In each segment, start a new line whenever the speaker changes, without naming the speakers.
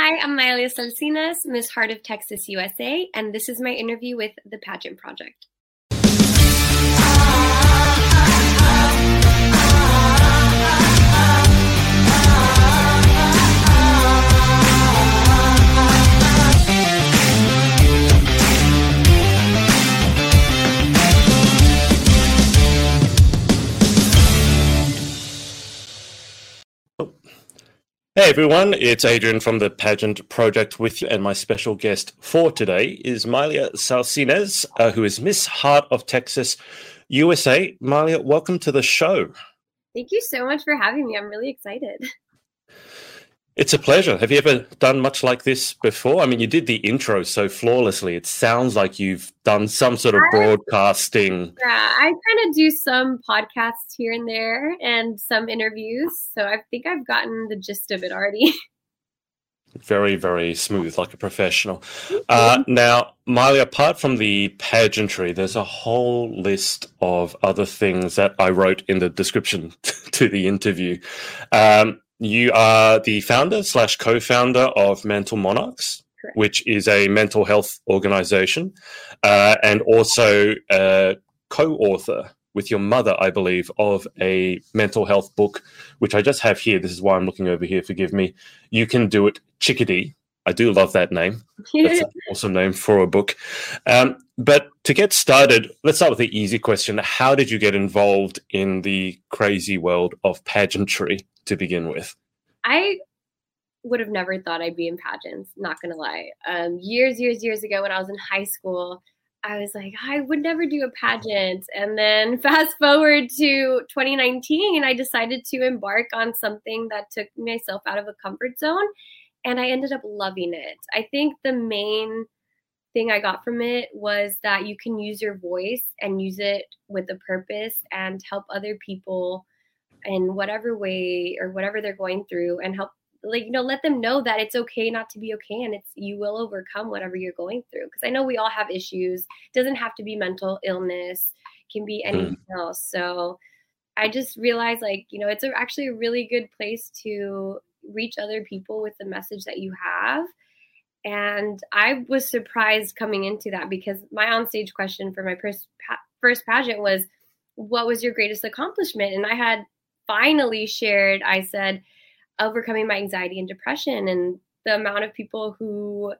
Hi, I'm Maelia Salcines, Miss Heart of Texas USA, and this is my interview with the Pageant Project.
Hey everyone, it's Adrian from the Pageant Project with you, and my special guest for today is Maelia Salcines, uh, who is Miss Heart of Texas, USA. Maelia, welcome to the show.
Thank you so much for having me. I'm really excited.
It's a pleasure. Have you ever done much like this before? I mean, you did the intro so flawlessly. It sounds like you've done some sort of broadcasting.
Yeah, I kind of do some podcasts here and there and some interviews. So I think I've gotten the gist of it already.
Very, very smooth, like a professional. Uh, now, Miley, apart from the pageantry, there's a whole list of other things that I wrote in the description to the interview. Um, you are the founder slash co-founder of Mental Monarchs, Correct. which is a mental health organization, uh, and also a co-author with your mother, I believe, of a mental health book, which I just have here. This is why I'm looking over here. Forgive me. You can do it, Chickadee. I do love that name. That's an awesome name for a book. Um, but to get started, let's start with the easy question. How did you get involved in the crazy world of pageantry? To begin with?
I would have never thought I'd be in pageants, not gonna lie. Um, years, years, years ago when I was in high school, I was like, I would never do a pageant. And then fast forward to 2019, I decided to embark on something that took myself out of a comfort zone. And I ended up loving it. I think the main thing I got from it was that you can use your voice and use it with a purpose and help other people in whatever way or whatever they're going through and help like you know let them know that it's okay not to be okay and it's you will overcome whatever you're going through. Because i know we all have issues. It doesn't have to be mental illness. Can be anything mm. else. So i just realized like you know it's a, actually a really good place to reach other people with the message that you have. And i was surprised coming into that because my onstage question for my first first pageant was what was your greatest accomplishment? And i had finally shared, I said, overcoming my anxiety and depression. And the amount of people who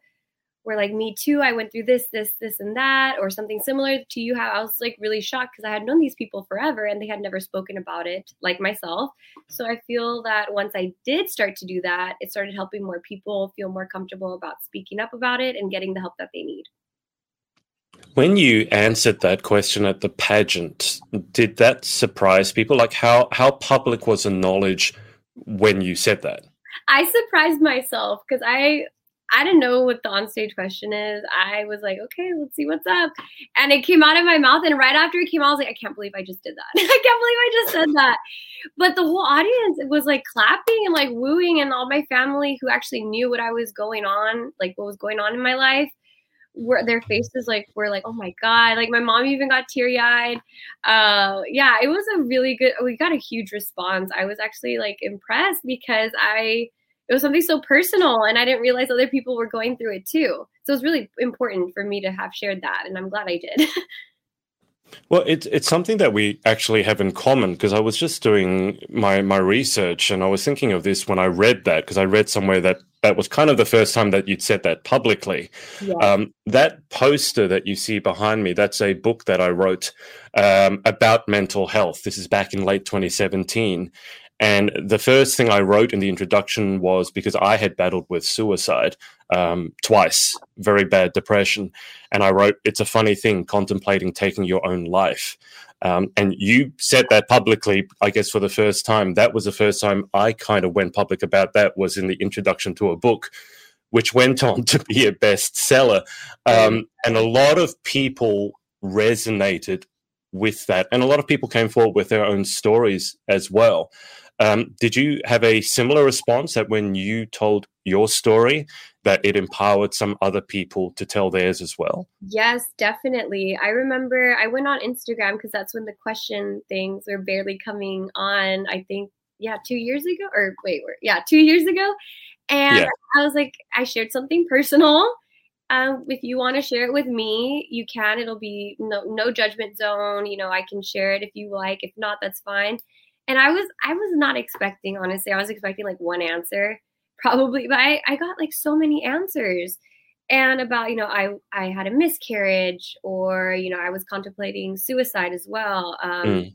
were like me too i went through this this this and that or something similar to you how i was like really shocked because i had known these people forever and they had never spoken about it like myself. So i feel that once i did start to do that it started helping more people feel more comfortable about speaking up about it and getting the help that they need
when you answered that question at the pageant, did that surprise people? Like how how public was the knowledge when you said that?
I surprised myself because I I didn't know what the onstage question is. I was like, okay, let's see what's up. And it came out of my mouth. And right after it came out, I was like, I can't believe I just did that. I can't believe I just said that. But the whole audience was like clapping and like wooing, and all my family who actually knew what I was going on, like what was going on in my life, were their faces like were like oh my god like my mom even got teary-eyed. Uh yeah it was a really good we got a huge response. I was actually like impressed because i it was something so personal and i didn't realize other people were going through it too. So it was really important for me to have shared that and i'm glad i did.
Well, it's it's something that we actually have in common because I was just doing my my research and I was thinking of this when I read that because I read somewhere that that was kind of the first time that you'd said that publicly. Yeah. Um, that poster that you see behind me, that's a book that I wrote um, about mental health. This is back in late 2017. And the first thing I wrote in the introduction was because I had battled with suicide um, twice, very bad depression. And I wrote, It's a funny thing contemplating taking your own life. Um, and you said that publicly, I guess, for the first time. That was the first time I kind of went public about that, was in the introduction to a book, which went on to be a bestseller. Um, and a lot of people resonated with that. And a lot of people came forward with their own stories as well. Um, did you have a similar response that when you told your story, that it empowered some other people to tell theirs as well?
Yes, definitely. I remember I went on Instagram because that's when the question things were barely coming on. I think, yeah, two years ago, or wait, yeah, two years ago. And yeah. I was like, I shared something personal. Um, if you want to share it with me, you can. It'll be no no judgment zone. You know, I can share it if you like. If not, that's fine. And I was I was not expecting, honestly. I was expecting like one answer, probably, but I, I got like so many answers. And about, you know, I I had a miscarriage or, you know, I was contemplating suicide as well. Um, mm.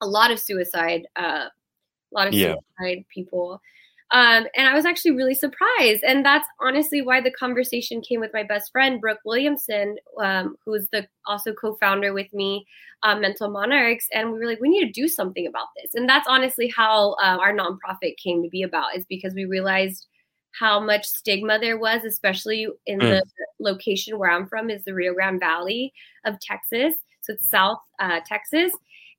a lot of suicide, uh, a lot of suicide yeah. people. Um, and I was actually really surprised. And that's honestly why the conversation came with my best friend, Brooke Williamson, um, who's the also co-founder with me, um, Mental Monarchs. And we were like, we need to do something about this. And that's honestly how uh, our nonprofit came to be about, is because we realized how much stigma there was, especially in mm. the location where I'm from, is the Rio Grande Valley of Texas. So it's South uh, Texas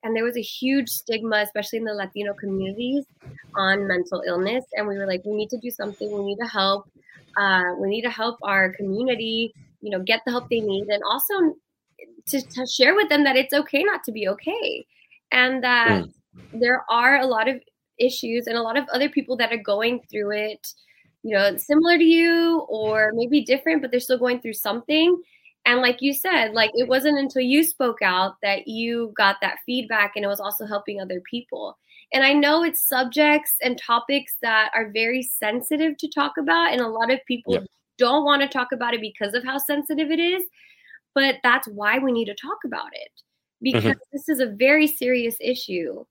and there was a huge stigma especially in the latino communities on mental illness. And we were like we need to do something. We need to help uh, we need to help our community you know get the help they need. And also to, to share with them that it's okay not to be okay. And that mm. there are a lot of issues and a lot of other people that are going through it you know similar to you or maybe different but they're still going through something and like you said, like it wasn't until you spoke out that you got that feedback and it was also helping other people. And I know it's subjects and topics that are very sensitive to talk about. And a lot of people yeah. don't want to talk about it because of how sensitive it is. But that's why we need to talk about it because mm-hmm. this is a very serious issue.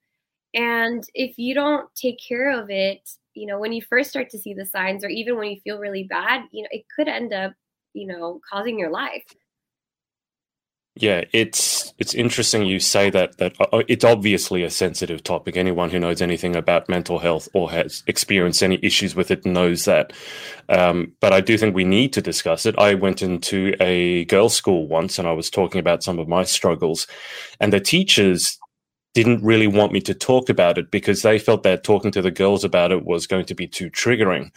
And if you don't take care of it, you know, when you first start to see the signs or even when you feel really bad, you know, it could end up, you know, causing your life.
Yeah, it's it's interesting you say that that uh, uh, it's obviously a sensitive topic. Anyone who knows anything about mental health or has experienced any issues with it knows that. Um, but I do think we need to discuss it. I went into a girls' school once, and I was talking about some of my struggles, and the teachers didn't really want me to talk about it because they felt that talking to the girls about it was going to be too triggering.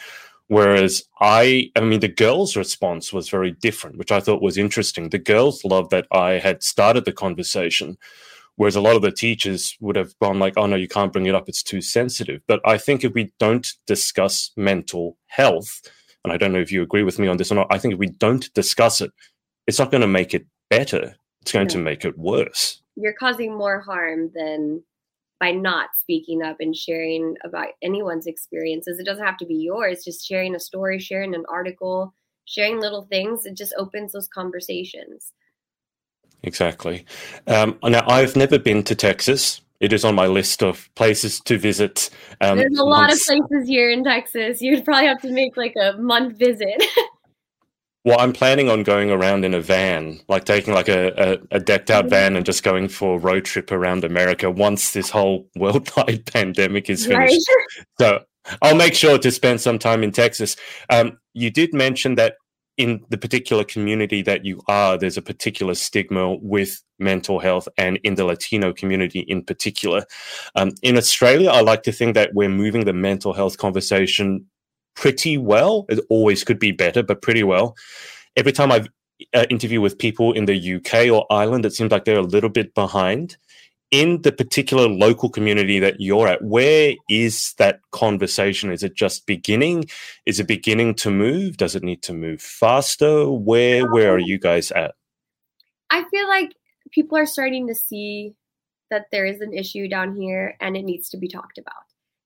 Whereas I, I mean, the girls' response was very different, which I thought was interesting. The girls loved that I had started the conversation, whereas a lot of the teachers would have gone like, "Oh no, you can't bring it up; it's too sensitive." But I think if we don't discuss mental health, and I don't know if you agree with me on this or not, I think if we don't discuss it, it's not going to make it better. It's going to make it worse.
You're causing more harm than by not speaking up and sharing about anyone's experiences. It doesn't have to be yours, just sharing a story, sharing an article, sharing little things. It just opens those conversations.
Exactly. Um, now, I've never been to Texas. It is on my list of places to visit.
Um, There's a lot once. of places here in Texas. You'd probably have to make like a month visit.
Well, I'm planning on going around in a van, like taking like a, a, a, decked out van and just going for a road trip around America once this whole worldwide pandemic is finished. Right. So I'll make sure to spend some time in Texas. Um, you did mention that in the particular community that you are, there's a particular stigma with mental health and in the Latino community in particular. Um, in Australia, I like to think that we're moving the mental health conversation pretty well. It always could be better, but pretty well. Every time I've uh, interviewed with people in the UK or Ireland, it seems like they're a little bit behind. In the particular local community that you're at, where is that conversation? Is it just beginning? Is it beginning to move? Does it need to move faster? Where where are you guys at?
I feel like people are starting to see that there is an issue down here and it needs to be talked about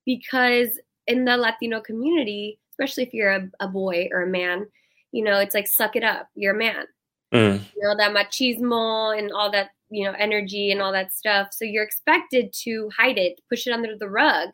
because in the Latino community, especially if you're a, a boy or a man, you know, it's like suck it up. You're a man. Mm. You know, that machismo and all that, you know, energy and all that stuff. So you're expected to hide it, push it under the rug.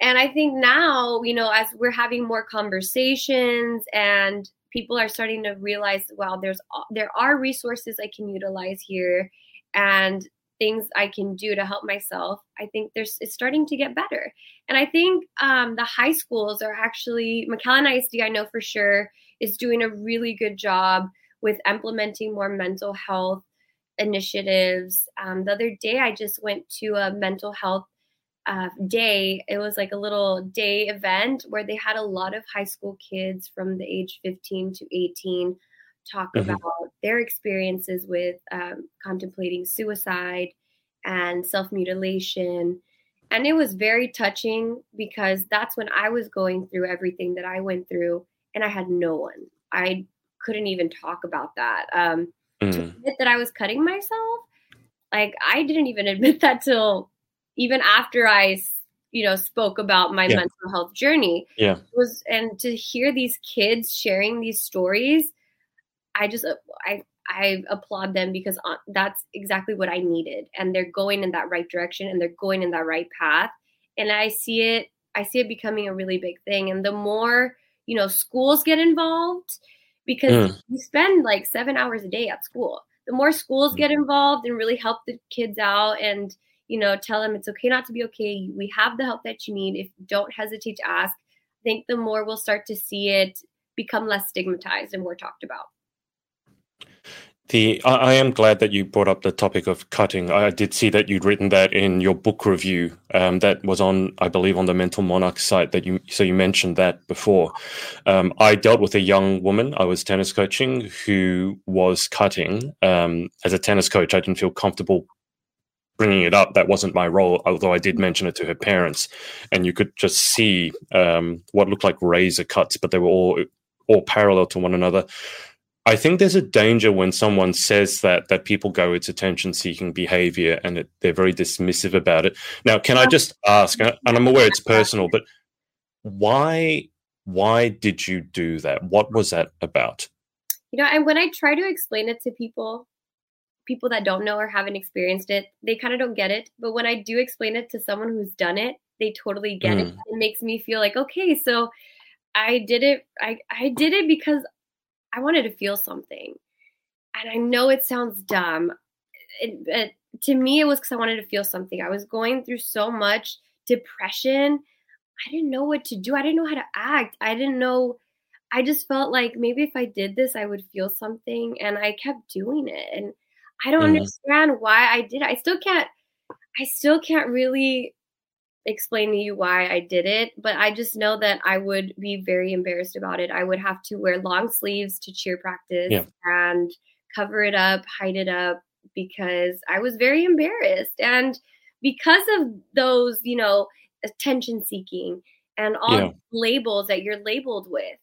And I think now, you know, as we're having more conversations and people are starting to realize, well, there's there are resources I can utilize here, and things I can do to help myself, I think there's it's starting to get better. And I think um, the high schools are actually McAllen ISD, I know for sure, is doing a really good job with implementing more mental health initiatives. Um, the other day, I just went to a mental health uh, day. It was like a little day event where they had a lot of high school kids from the age 15 to 18 talk mm-hmm. about their experiences with um, contemplating suicide and self mutilation. and it was very touching because that's when I was going through everything that I went through, and I had no one. I couldn't even talk about that. Um, mm. To admit that I was cutting myself, like I didn't even admit that till even after I, you know, spoke about my yeah. mental health journey.
Yeah,
was and to hear these kids sharing these stories, I just I I applaud them because uh, that's exactly what I needed. And they're going in that right direction and they're going in that right path. And I see it, I see it becoming a really big thing. And the more, you know, schools get involved, because mm. you spend like seven hours a day at school. The more schools get involved and really help the kids out and, you know, tell them it's okay not to be okay. We have the help that you need. If don't hesitate to ask, I think the more we'll start to see it become less stigmatized and more talked about.
The I, I, am glad that you brought up the topic of cutting. I did see that you'd written that in your book review. Um, that was on, I believe, on the Mental Monarch site. That you so you mentioned that before. Um, I dealt with a young woman I was tennis coaching who was cutting. Um, as a tennis coach, I didn't feel comfortable bringing it up. That wasn't my role, although I did mention it to her parents, and you could just see um, what looked like razor cuts, but they were all all parallel to one another. I think there's a danger when someone says that that people go it's attention seeking behavior and it, they're very dismissive about it. Now, can I just ask and I'm aware it's personal, but why why did you do that? What was that about?
You know, and when I try to explain it to people, people that don't know or haven't experienced it, they kind of don't get it. But when I do explain it to someone who's done it, they totally get mm. it. It makes me feel like, okay, so I did it I I did it because I wanted to feel something. And I know it sounds dumb. It, it, to me, it was because I wanted to feel something. I was going through so much depression. I didn't know what to do. I didn't know how to act. I didn't know. I just felt like maybe if I did this, I would feel something. And I kept doing it. And I don't mm. understand why I did it. I still can't. I still can't really explain to you why I did it, but I just know that I would be very embarrassed about it. I would have to wear long sleeves to cheer practice yeah. and cover it up, hide it up because I was very embarrassed. And because of those, you know, attention seeking and all yeah. labels that you're labeled with.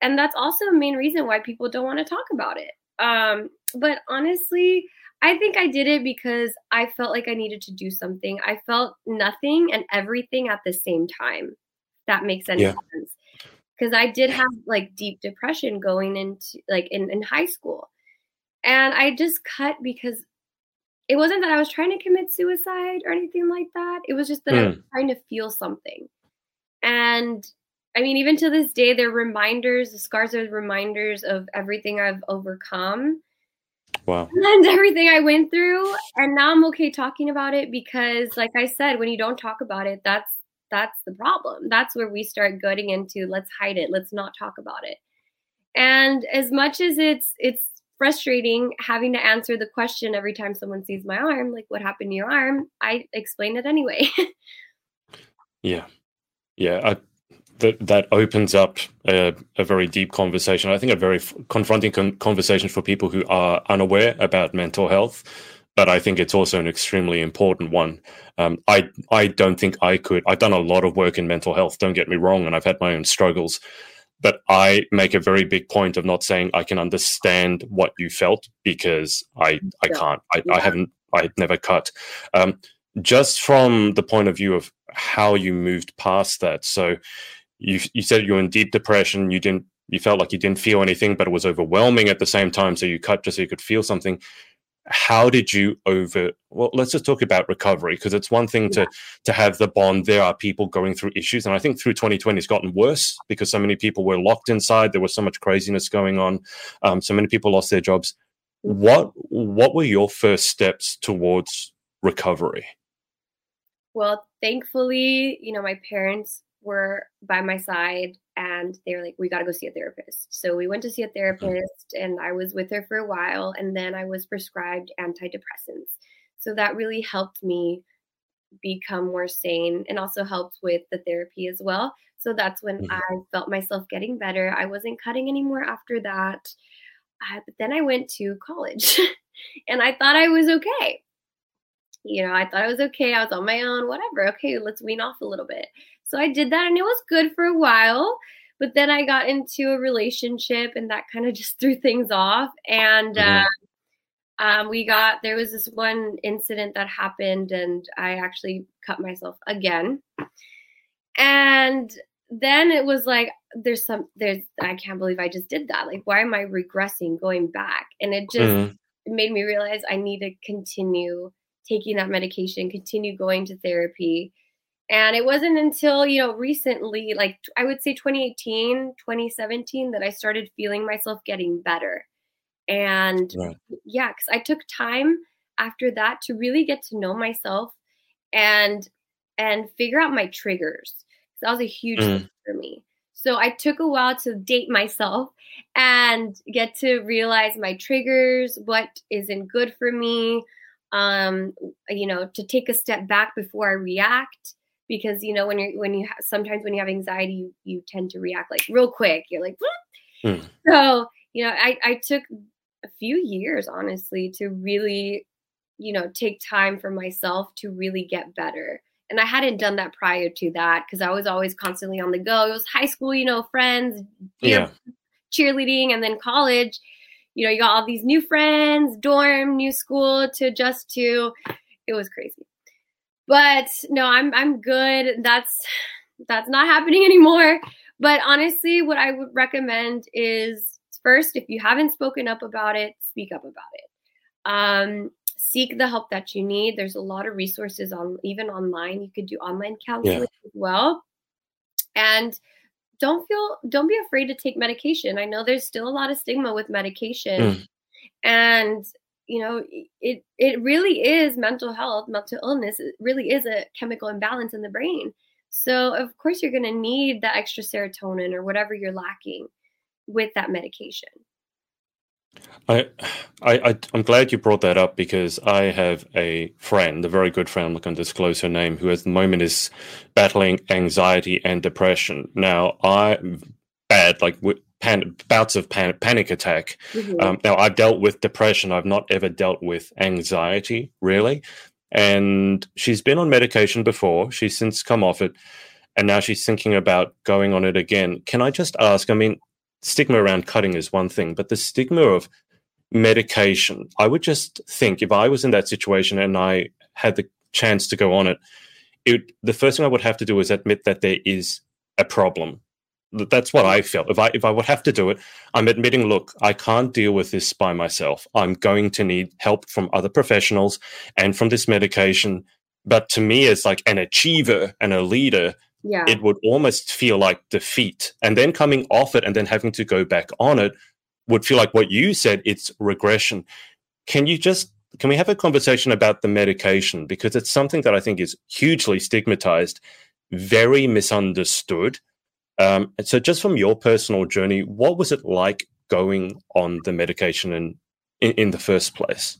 And that's also a main reason why people don't want to talk about it. Um, but honestly, I think I did it because I felt like I needed to do something. I felt nothing and everything at the same time. That makes any yeah. sense. Because I did have like deep depression going into like in, in high school. And I just cut because it wasn't that I was trying to commit suicide or anything like that. It was just that mm. I was hmm. trying to feel something. And I mean, even to this day, they're reminders, the scars are reminders of everything I've overcome
Wow.
And everything I went through. And now I'm okay talking about it because like I said, when you don't talk about it, that's that's the problem. That's where we start getting into let's hide it, let's not talk about it. And as much as it's it's frustrating having to answer the question every time someone sees my arm, like what happened to your arm, I explain it anyway.
yeah. Yeah, I that that opens up a, a, very deep conversation. I think a very f- confronting con- conversation for people who are unaware about mental health. But I think it's also an extremely important one. Um, I I don't think I could. I've done a lot of work in mental health. Don't get me wrong, and I've had my own struggles. But I make a very big point of not saying I can understand what you felt because I I can't. I, yeah. I haven't. I never cut. Um, just from the point of view of how you moved past that. So you you said you were in deep depression. You didn't you felt like you didn't feel anything, but it was overwhelming at the same time. So you cut just so you could feel something. How did you over? Well, let's just talk about recovery because it's one thing yeah. to to have the bond. There are people going through issues, and I think through 2020 it's gotten worse because so many people were locked inside. There was so much craziness going on. Um, so many people lost their jobs. What what were your first steps towards recovery?
Well, thankfully, you know, my parents were by my side and they were like, we got to go see a therapist. So we went to see a therapist and I was with her for a while. And then I was prescribed antidepressants. So that really helped me become more sane and also helped with the therapy as well. So that's when mm-hmm. I felt myself getting better. I wasn't cutting anymore after that. Uh, but then I went to college and I thought I was okay. you know, I thought I was okay. I was on my own, whatever. Okay, let's wean off a little bit. So I did that and it was good for a while. But then I got into a relationship and that kind of just threw things off. And mm-hmm. uh, um, we got, there was this one incident that happened and I actually cut myself again. And then it was like, there's some, there's, I can't believe I just did that. Like, why am I regressing, going back? And it just mm-hmm. made me realize I need to continue taking that medication, continue going to therapy. And it wasn't until, you know, recently, like I would say 2018, 2017, that I started feeling myself getting better. And right. yeah, because I took time after that to really get to know myself and and figure out my triggers. That was a huge mm. thing for me. So I took a while to date myself and get to realize my triggers, what isn't good for me, um, you know, to take a step back before I react. Because you know when you're when you ha- sometimes when you have anxiety you, you tend to react like real quick you're like mm. so you know I, I took a few years honestly to really you know take time for myself to really get better and I hadn't done that prior to that because I was always constantly on the go. It was high school, you know, friends, yeah. cheerleading, and then college. You know, you got all these new friends, dorm, new school to adjust to. It was crazy. But no, I'm I'm good. That's that's not happening anymore. But honestly, what I would recommend is first, if you haven't spoken up about it, speak up about it. Um, seek the help that you need. There's a lot of resources on even online. You could do online counseling yeah. as well. And don't feel don't be afraid to take medication. I know there's still a lot of stigma with medication. Mm. And you know, it it really is mental health, mental illness. It really is a chemical imbalance in the brain. So of course you're going to need that extra serotonin or whatever you're lacking with that medication.
I, I, I'm glad you brought that up because I have a friend, a very good friend, I'm not going to disclose her name, who at the moment is battling anxiety and depression. Now, I bad like pan, bouts of pan, panic attack. Mm-hmm. Um, now, I've dealt with depression. I've not ever dealt with anxiety, really. And she's been on medication before. She's since come off it, and now she's thinking about going on it again. Can I just ask? I mean, stigma around cutting is one thing, but the stigma of medication, I would just think if I was in that situation and I had the chance to go on it, it the first thing I would have to do is admit that there is a problem. That's what I felt. If I if I would have to do it, I'm admitting, look, I can't deal with this by myself. I'm going to need help from other professionals and from this medication. But to me, as like an achiever and a leader,
yeah.
it would almost feel like defeat. And then coming off it and then having to go back on it would feel like what you said, it's regression. Can you just can we have a conversation about the medication? Because it's something that I think is hugely stigmatized, very misunderstood. Um, and so just from your personal journey, what was it like going on the medication in, in, in the first place?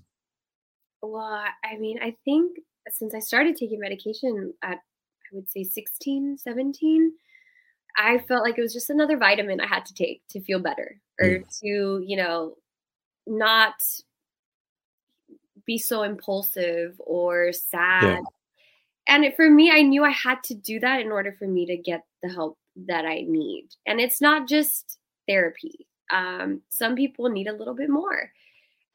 Well, I mean, I think since I started taking medication at I would say 16, 17, I felt like it was just another vitamin I had to take to feel better or mm. to, you know, not be so impulsive or sad. Yeah. And it, for me, I knew I had to do that in order for me to get the help that I need. And it's not just therapy. Um, some people need a little bit more.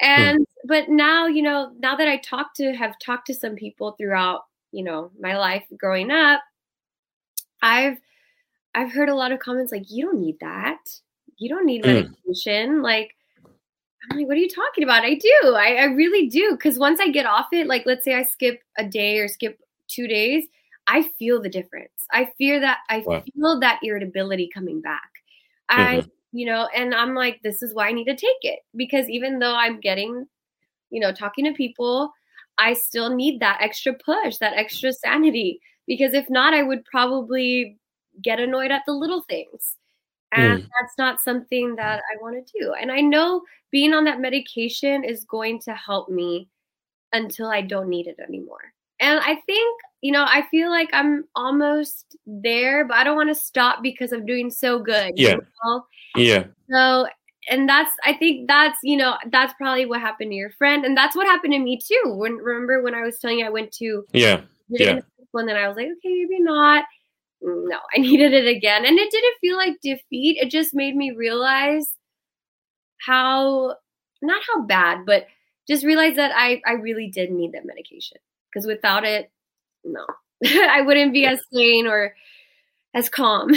And but now, you know, now that I talk to have talked to some people throughout you know my life growing up i've i've heard a lot of comments like you don't need that you don't need mm. medication mm. like i'm like what are you talking about i do i, I really do because once i get off it like let's say i skip a day or skip two days i feel the difference i fear that i wow. feel that irritability coming back i mm-hmm. you know and i'm like this is why i need to take it because even though i'm getting you know talking to people I still need that extra push, that extra sanity. Because if not, I would probably get annoyed at the little things. And mm. that's not something that I want to do. And I know being on that medication is going to help me until I don't need it anymore. And I think, you know, I feel like I'm almost there, but I don't want to stop because I'm doing so good.
Yeah.
You know?
Yeah.
So and that's I think that's you know that's probably what happened to your friend, and that's what happened to me too. When remember when I was telling you I went to
yeah yeah,
and then I was like okay maybe not. No, I needed it again, and it didn't feel like defeat. It just made me realize how not how bad, but just realize that I I really did need that medication because without it, no, I wouldn't be as sane or as calm.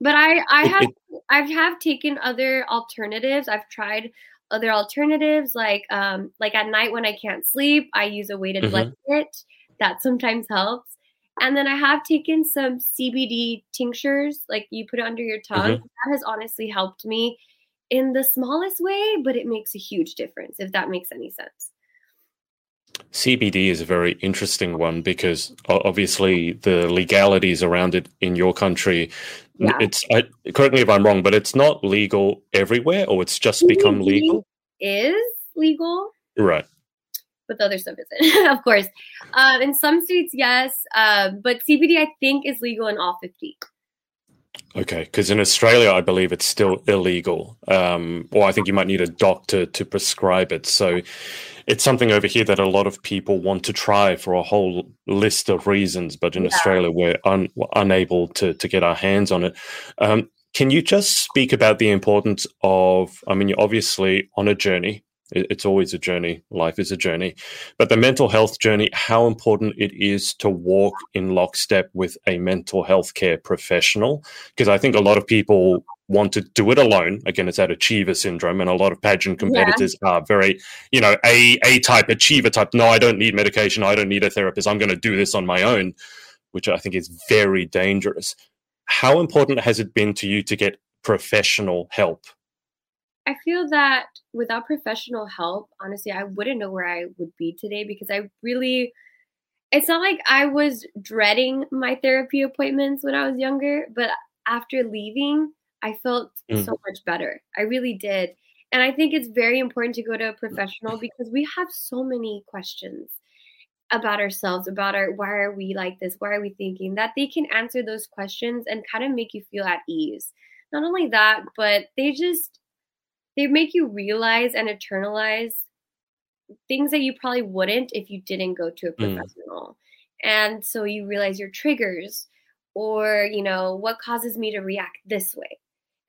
But I I have I have taken other alternatives. I've tried other alternatives like um like at night when I can't sleep, I use a weighted mm-hmm. blanket. That sometimes helps. And then I have taken some CBD tinctures, like you put it under your tongue. Mm-hmm. That has honestly helped me in the smallest way, but it makes a huge difference if that makes any sense.
CBD is a very interesting one because obviously the legalities around it in your country, yeah. it's I, correct me if I'm wrong, but it's not legal everywhere, or it's just CBD become legal.
Is legal,
right?
But the other stuff isn't, of course. Uh, in some states, yes, uh, but CBD I think is legal in all fifty.
Okay, because in Australia, I believe it's still illegal, um, or I think you might need a doctor to prescribe it. So it's something over here that a lot of people want to try for a whole list of reasons, but in yeah. Australia we're, un, we're, unable to to get our hands on it. Um, can you just speak about the importance of? I mean, you're obviously on a journey. It's always a journey. Life is a journey, but the mental health journey. How important it is to walk in lockstep with a mental health care professional, because I think a lot of people want to do it alone. Again, it's that achiever syndrome, and a lot of pageant competitors yeah. are very, you know, a a type achiever type. No, I don't need medication. I don't need a therapist. I'm going to do this on my own, which I think is very dangerous. How important has it been to you to get professional help?
I feel that without professional help, honestly, I wouldn't know where I would be today because I really it's not like I was dreading my therapy appointments when I was younger, but after leaving, I felt mm. so much better. I really did. And I think it's very important to go to a professional because we have so many questions about ourselves, about our why are we like this? Why are we thinking that they can answer those questions and kind of make you feel at ease. Not only that, but they just they make you realize and internalize things that you probably wouldn't if you didn't go to a mm. professional. Mm. And so you realize your triggers or, you know, what causes me to react this way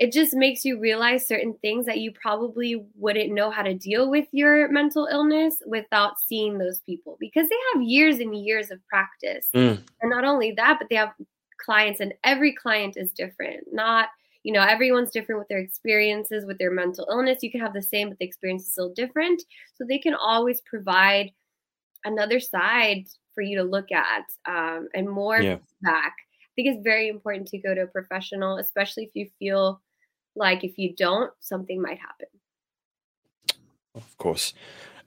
it just makes you realize certain things that you probably wouldn't know how to deal with your mental illness without seeing those people because they have years and years of practice. Mm. And not only that, but they have clients, and every client is different. Not, you know, everyone's different with their experiences with their mental illness. You can have the same, but the experience is still different. So they can always provide another side for you to look at um, and more yeah. back. I think it's very important to go to a professional, especially if you feel like if you don't, something might happen.
Of course.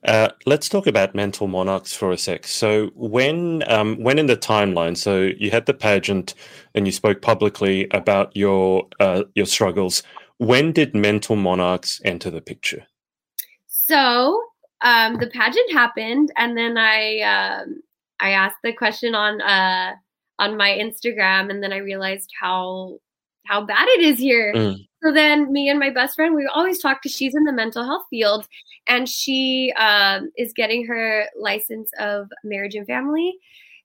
Uh, let's talk about mental monarchs for a sec. So, when um, when in the timeline, so you had the pageant and you spoke publicly about your uh, your struggles. When did mental monarchs enter the picture?
So, um, the pageant happened, and then I um, I asked the question on uh, on my Instagram, and then I realized how how bad it is here. Mm. So then me and my best friend, we always talk because she's in the mental health field and she um, is getting her license of marriage and family.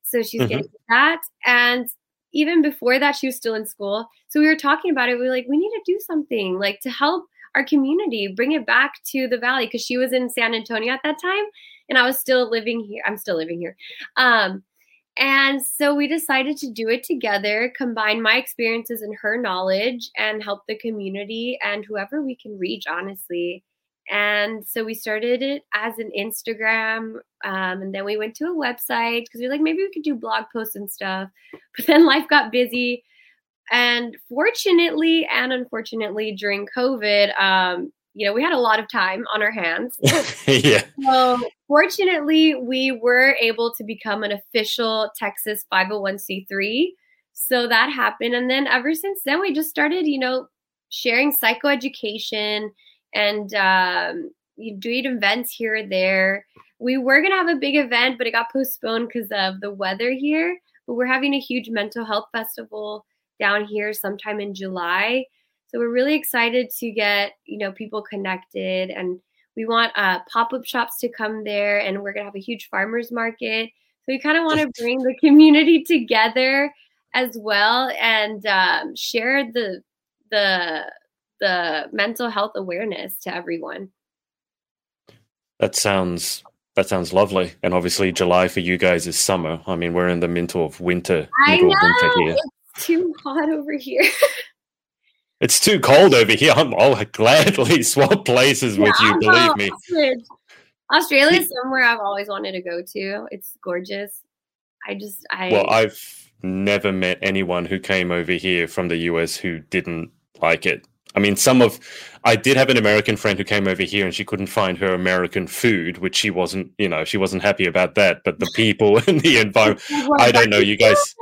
So she's mm-hmm. getting that. And even before that, she was still in school. So we were talking about it. We were like, we need to do something like to help our community, bring it back to the valley because she was in San Antonio at that time. And I was still living here. I'm still living here. Um, and so we decided to do it together, combine my experiences and her knowledge, and help the community and whoever we can reach, honestly. And so we started it as an Instagram, um, and then we went to a website because we are like, maybe we could do blog posts and stuff. But then life got busy. And fortunately and unfortunately, during COVID, um, you know, we had a lot of time on our hands.
yeah.
So fortunately, we were able to become an official Texas 501c3. So that happened. And then ever since then, we just started, you know, sharing psychoeducation and um, doing events here and there. We were going to have a big event, but it got postponed because of the weather here. But we're having a huge mental health festival down here sometime in July. So we're really excited to get you know people connected, and we want uh, pop up shops to come there, and we're gonna have a huge farmers market. So we kind of want to bring the community together as well and um, share the the the mental health awareness to everyone.
That sounds that sounds lovely. And obviously, July for you guys is summer. I mean, we're in the middle of winter.
I know. Winter here. It's too hot over here.
it's too cold over here. I'm, I'll gladly swap places yeah, with you. Believe me.
Australia is somewhere I've always wanted to go to. It's gorgeous. I just, I.
Well, I've never met anyone who came over here from the US who didn't like it. I mean, some of I did have an American friend who came over here and she couldn't find her American food, which she wasn't, you know, she wasn't happy about that. But the people and the environment, I don't know, you guys.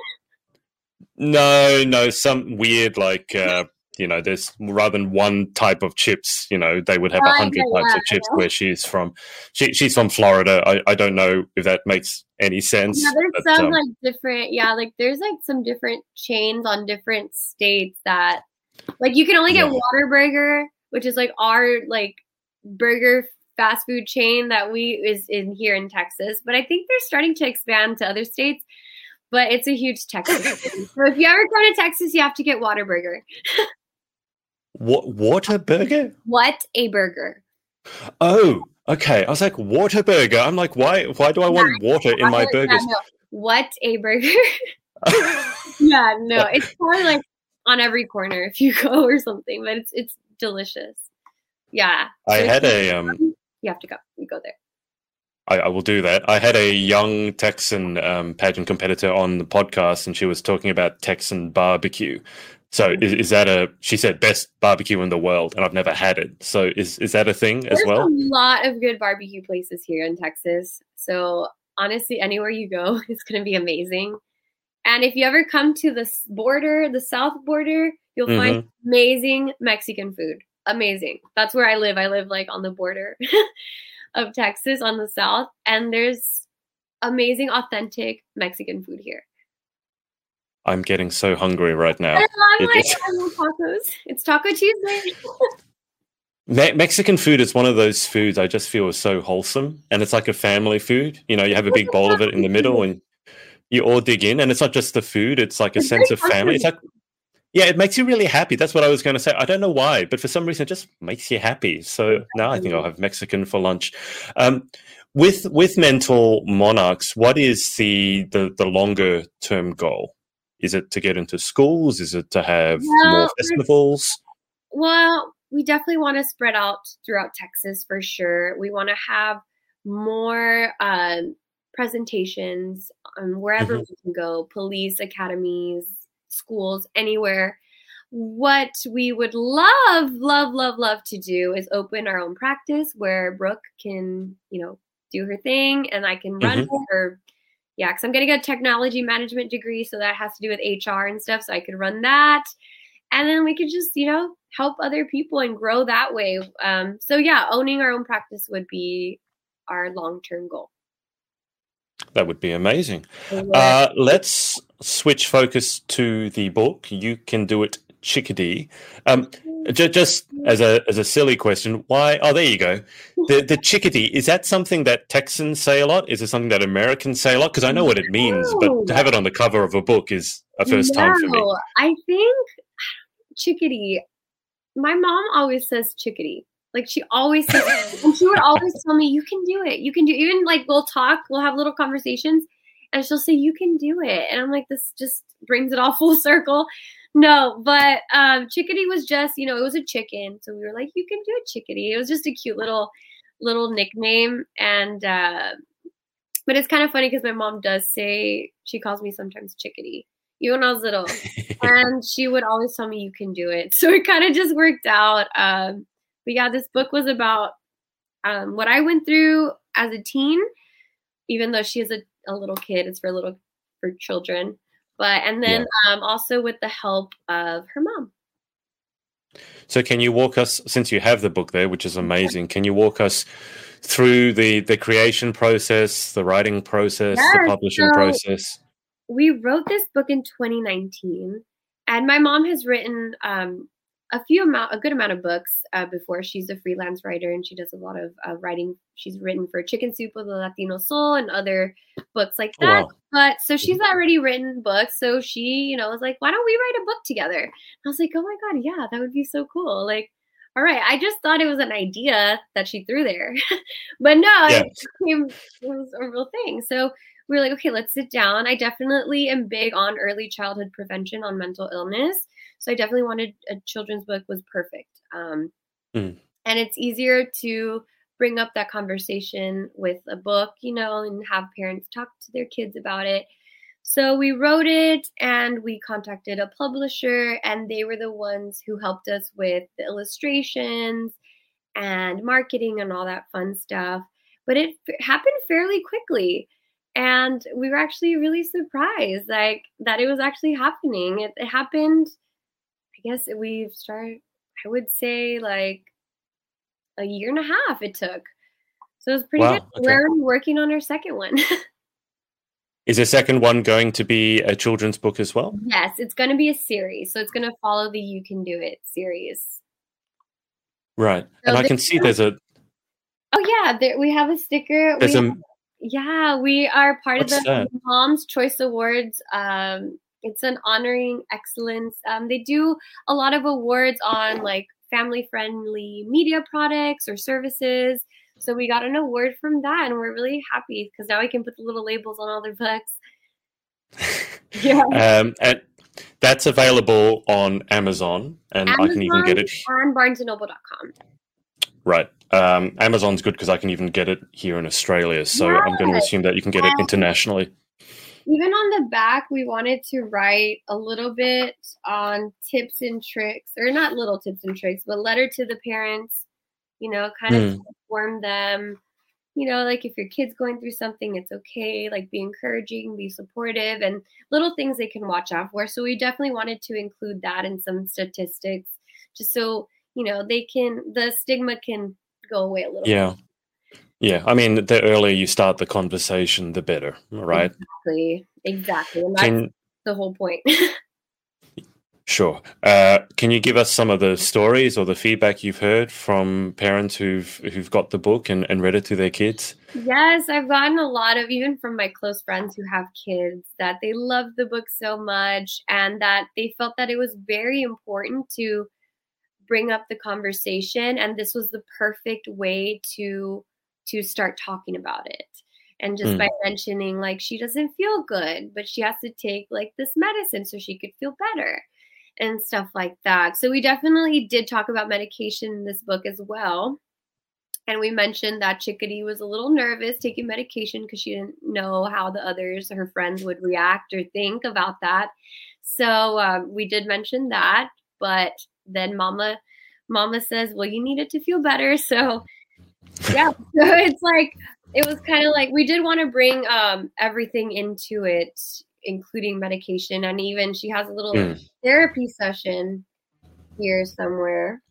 No, no, some weird like uh, you know, there's rather than one type of chips, you know, they would have a hundred types of chips where she's from. She, she's from Florida. I, I don't know if that makes any sense.
Yeah, there's but, some um, like different, yeah, like there's like some different chains on different states that like you can only get yeah. Whataburger, which is like our like burger fast food chain that we is in here in Texas. But I think they're starting to expand to other states. But it's a huge Texas. so if you ever go to Texas, you have to get Whataburger.
what water burger?
What a burger.
Oh, okay. I was like, Whataburger. I'm like, why why do I want water in my burgers? Yeah, no.
What a burger. yeah, no, it's probably like on every corner if you go or something, but it's it's delicious. Yeah.
I had a um
you have to go. You go there.
I, I will do that. I had a young Texan um, pageant competitor on the podcast, and she was talking about Texan barbecue. So is, is, that a? She said best barbecue in the world, and I've never had it. So is is that a thing
There's
as well?
There's a lot of good barbecue places here in Texas. So honestly, anywhere you go, it's going to be amazing. And if you ever come to the border, the south border, you'll mm-hmm. find amazing Mexican food. Amazing. That's where I live. I live like on the border of Texas on the south, and there's amazing, authentic Mexican food here.
I'm getting so hungry right now.
I'm like, tacos. It's Taco Tuesday.
Me- Mexican food is one of those foods I just feel is so wholesome, and it's like a family food. You know, you have a big bowl of it in the middle, and you all dig in, and it's not just the food; it's like a it's sense of family. It's like, yeah, it makes you really happy. That's what I was going to say. I don't know why, but for some reason, it just makes you happy. So now I think I'll have Mexican for lunch. Um, with with mental monarchs, what is the the, the longer term goal? Is it to get into schools? Is it to have well, more festivals?
Well, we definitely want to spread out throughout Texas for sure. We want to have more um, presentations um, wherever mm-hmm. we can go police academies schools anywhere what we would love love love love to do is open our own practice where brooke can you know do her thing and i can run mm-hmm. her yeah because i'm getting a technology management degree so that has to do with hr and stuff so i could run that and then we could just you know help other people and grow that way um, so yeah owning our own practice would be our long-term goal
that would be amazing. Uh, let's switch focus to the book. You can do it, chickadee. Um, j- just as a as a silly question, why? Oh, there you go. The the chickadee is that something that Texans say a lot? Is it something that Americans say a lot? Because I know what it means, but to have it on the cover of a book is a first no, time for me.
I think chickadee. My mom always says chickadee. Like she always says, and she would always tell me, "You can do it. You can do." Even like we'll talk, we'll have little conversations, and she'll say, "You can do it." And I'm like, this just brings it all full circle. No, but um, chickadee was just, you know, it was a chicken, so we were like, "You can do a chickadee." It was just a cute little little nickname, and uh, but it's kind of funny because my mom does say she calls me sometimes chickadee even when I was little. and she would always tell me you can do it. So it kind of just worked out. Um, but yeah, this book was about um, what I went through as a teen, even though she is a, a little kid, it's for little for children. But and then yeah. um, also with the help of her mom.
So can you walk us since you have the book there, which is amazing, can you walk us through the the creation process, the writing process, yes, the publishing so process?
We wrote this book in 2019 and my mom has written um, a few amount, a good amount of books uh, before. She's a freelance writer and she does a lot of uh, writing. She's written for Chicken Soup with the Latino Soul and other books like that. Oh, wow. But so she's already written books. So she, you know, was like, why don't we write a book together? And I was like, oh my God, yeah, that would be so cool. Like, all right, I just thought it was an idea that she threw there. but no, it, became, it was a real thing. So we were like, okay, let's sit down. I definitely am big on early childhood prevention on mental illness. So I definitely wanted a children's book was perfect. Um, mm. And it's easier to bring up that conversation with a book, you know, and have parents talk to their kids about it. So we wrote it and we contacted a publisher, and they were the ones who helped us with the illustrations and marketing and all that fun stuff. But it happened fairly quickly and we were actually really surprised like that it was actually happening it, it happened i guess we've started i would say like a year and a half it took. So it was pretty wow, good. okay. we're working on our second one.
Is the second one going to be a children's book as well?
Yes it's going to be a series. So it's going to follow the you can do it series.
Right. So and i can see there's a
oh yeah there, we have a sticker.
There's
we
a
yeah, we are part What's of the that? Mom's Choice Awards. Um, it's an honoring excellence. Um, they do a lot of awards on like family friendly media products or services. So we got an award from that, and we're really happy because now we can put the little labels on all their books.
yeah. Um, and that's available on Amazon, and Amazon I can even get it
on BarnesandNoble.com.
Right. Um, Amazon's good because I can even get it here in Australia. So yes. I'm going to assume that you can get it internationally.
Even on the back, we wanted to write a little bit on tips and tricks, or not little tips and tricks, but letter to the parents, you know, kind of mm. inform them, you know, like if your kid's going through something, it's okay, like be encouraging, be supportive, and little things they can watch out for. So we definitely wanted to include that in some statistics, just so, you know, they can, the stigma can go away a little
yeah. Bit. Yeah. I mean, the earlier you start the conversation, the better, right?
Exactly. Exactly. And that's Can, the whole point.
Sure. Uh, can you give us some of the stories or the feedback you've heard from parents who've who've got the book and, and read it to their kids?
Yes, I've gotten a lot of even from my close friends who have kids that they love the book so much and that they felt that it was very important to bring up the conversation and this was the perfect way to to start talking about it. And just mm. by mentioning like she doesn't feel good but she has to take like this medicine so she could feel better and stuff like that. So we definitely did talk about medication in this book as well. And we mentioned that chickadee was a little nervous taking medication because she didn't know how the others her friends would react or think about that. So um, we did mention that but then mama mama says well you need it to feel better. So yeah so it's like it was kind of like we did want to bring um everything into it including medication and even she has a little mm. therapy session here somewhere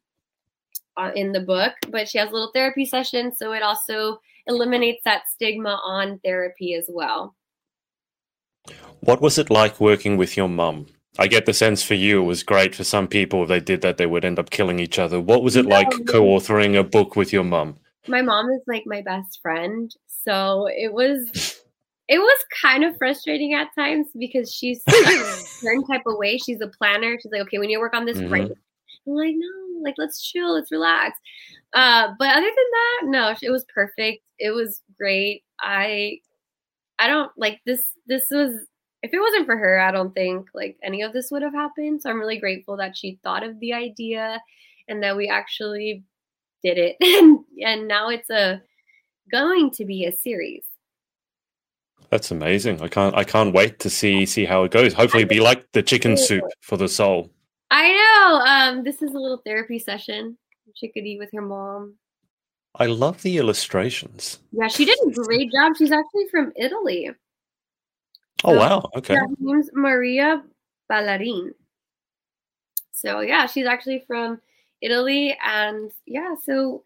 uh, in the book but she has a little therapy session so it also eliminates that stigma on therapy as well
what was it like working with your mum I get the sense for you it was great. For some people, if they did that, they would end up killing each other. What was it no, like co-authoring a book with your mom?
My mom is like my best friend, so it was it was kind of frustrating at times because she's a certain type of way. She's a planner. She's like, okay, we need to work on this mm-hmm. right. I'm like, no, like let's chill, let's relax. Uh, but other than that, no, it was perfect. It was great. I I don't like this. This was if it wasn't for her, I don't think like any of this would have happened. So I'm really grateful that she thought of the idea and that we actually did it. and, and now it's a going to be a series.
That's amazing. I can't I can't wait to see see how it goes. Hopefully be like the chicken soup for the soul.
I know. Um this is a little therapy session. Chickadee with her mom.
I love the illustrations.
Yeah, she did a great job. She's actually from Italy.
Oh so, wow! Okay.
Her name's Maria Ballarin. So yeah, she's actually from Italy, and yeah, so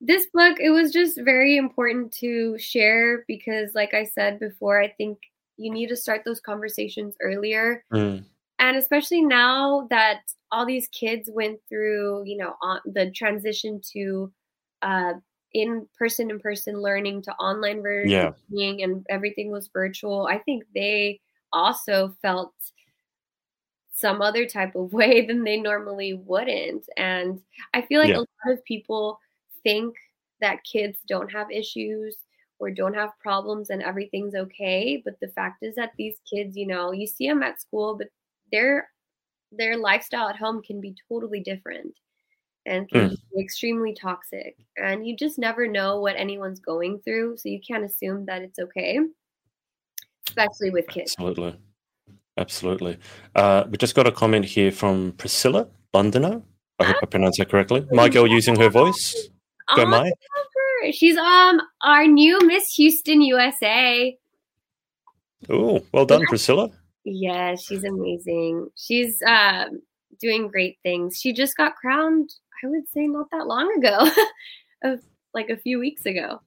this book it was just very important to share because, like I said before, I think you need to start those conversations earlier. Mm. and especially now that all these kids went through, you know, on the transition to uh, in person, in person learning to online learning,
yeah.
and everything was virtual. I think they also felt some other type of way than they normally wouldn't. And I feel like yeah. a lot of people think that kids don't have issues or don't have problems and everything's okay. But the fact is that these kids, you know, you see them at school, but their their lifestyle at home can be totally different and can mm. be extremely toxic. And you just never know what anyone's going through. So you can't assume that it's okay, especially with kids.
Absolutely. Absolutely. Uh, we just got a comment here from Priscilla Londoner. I hope I pronounced that correctly. My girl using her voice. Go, my.
She's um our new Miss Houston USA.
Oh, well done, Priscilla.
Yeah, she's amazing. She's um, doing great things. She just got crowned, I would say, not that long ago, of like a few weeks ago.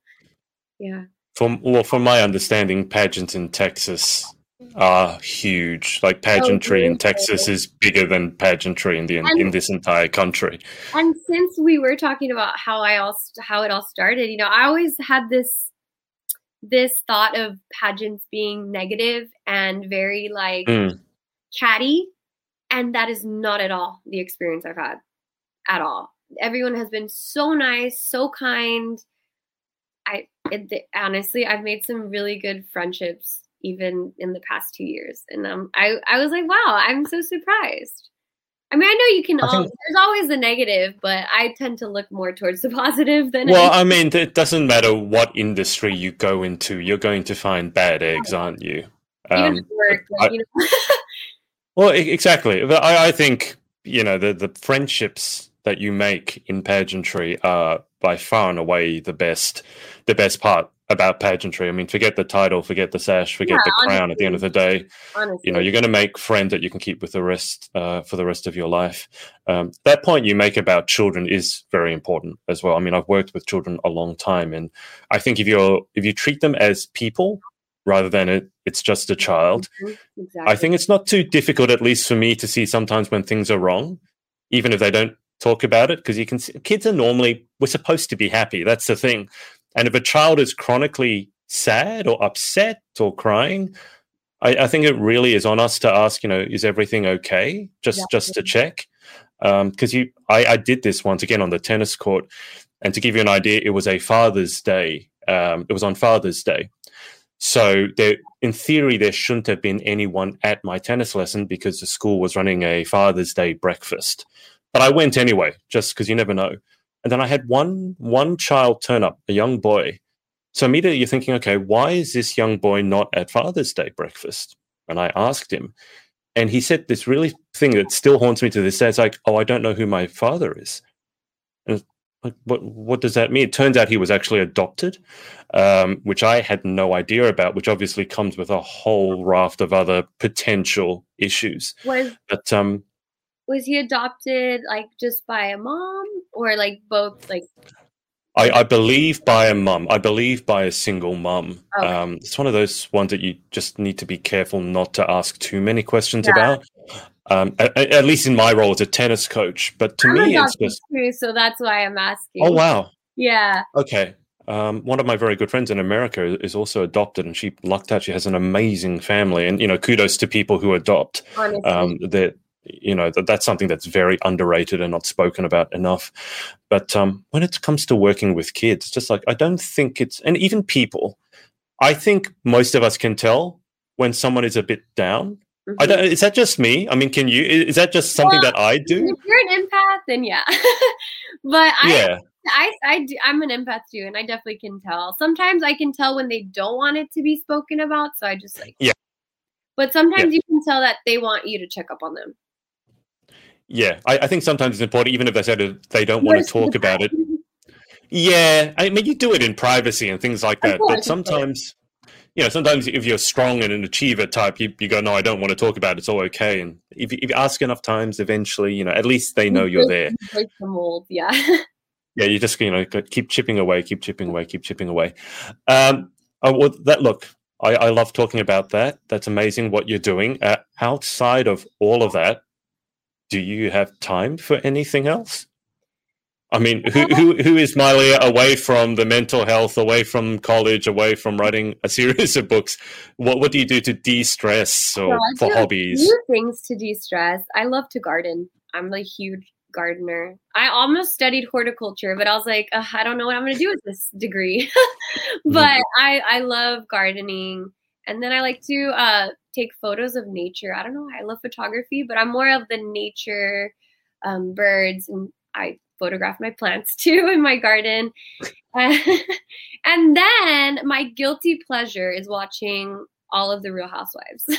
Yeah.
From well, from my understanding, pageants in Texas are huge. Like pageantry oh, in Texas is bigger than pageantry in the and, in this entire country.
And since we were talking about how I all how it all started, you know, I always had this this thought of pageants being negative and very like mm. catty, and that is not at all the experience I've had at all. Everyone has been so nice, so kind. I it, honestly, I've made some really good friendships even in the past two years. And um, I, I was like, wow, I'm so surprised. I mean, I know you can. All, think, there's always a negative, but I tend to look more towards the positive than.
Well, anything. I mean, it doesn't matter what industry you go into, you're going to find bad eggs, aren't you?
Um, work, I, you know.
well, exactly. I, I think you know the the friendships that you make in pageantry are by far and away the best the best part about pageantry. I mean, forget the title, forget the sash, forget yeah, the crown. Honestly, at the end of the day, honestly. you know, you're going to make friends that you can keep with the rest uh, for the rest of your life. Um, that point you make about children is very important as well. I mean, I've worked with children a long time, and I think if you're if you treat them as people rather than it, it's just a child, mm-hmm. exactly. I think it's not too difficult, at least for me, to see sometimes when things are wrong, even if they don't talk about it because you can see kids are normally we're supposed to be happy that's the thing and if a child is chronically sad or upset or crying, I, I think it really is on us to ask, you know, is everything okay? Just yeah. just to check. Because um, you, I, I, did this once again on the tennis court, and to give you an idea, it was a Father's Day. Um, it was on Father's Day, so there, in theory, there shouldn't have been anyone at my tennis lesson because the school was running a Father's Day breakfast. But I went anyway, just because you never know. And then I had one one child turn up, a young boy. So immediately you're thinking, okay, why is this young boy not at Father's Day breakfast? And I asked him, and he said this really thing that still haunts me to this day. It's like, oh, I don't know who my father is. And like, what what does that mean? It turns out he was actually adopted, um, which I had no idea about. Which obviously comes with a whole raft of other potential issues.
Was
but um,
was he adopted like just by a mom or like both like
I, I believe by a mum. I believe by a single mum. Okay. Um, it's one of those ones that you just need to be careful not to ask too many questions yeah. about. Um, at, at, least in my role as a tennis coach, but to I'm me, it's just
too, so that's why I'm asking.
Oh wow!
Yeah.
Okay. Um, one of my very good friends in America is also adopted, and she lucked out. She has an amazing family, and you know, kudos to people who adopt.
Um,
that you know that that's something that's very underrated and not spoken about enough but um, when it comes to working with kids it's just like i don't think it's and even people i think most of us can tell when someone is a bit down mm-hmm. I don't, is that just me? I mean, can you? Is that just something well, that I do?
If you're an empath, then yeah. but I, yeah. I, I do, I'm an empath too, and I definitely can tell. Sometimes I can tell when they don't want it to be spoken about, so I just like
yeah.
But sometimes yeah. you can tell that they want you to check up on them.
Yeah, I, I, think sometimes it's important, even if they said they don't want to talk about it. Yeah, I mean, you do it in privacy and things like that. But sometimes, you know, sometimes if you're strong and an achiever type, you, you go, no, I don't want to talk about it. It's all okay. And if, if you ask enough times, eventually, you know, at least they know you're there.
Break the mold, yeah.
yeah, you just, you know, keep chipping away, keep chipping away, keep chipping away. Um, oh, well, that look, I, I love talking about that. That's amazing what you're doing. Uh, outside of all of that, do you have time for anything else? I mean, who, who, who is Malia away from the mental health, away from college, away from writing a series of books? What what do you do to de stress or for hobbies?
Things to de stress. I love to garden. I'm a huge gardener. I almost studied horticulture, but I was like, I don't know what I'm going to do with this degree. but mm. I I love gardening, and then I like to uh, take photos of nature. I don't know. I love photography, but I'm more of the nature, um, birds, and I photograph my plants too in my garden. and then my guilty pleasure is watching all of the Real Housewives.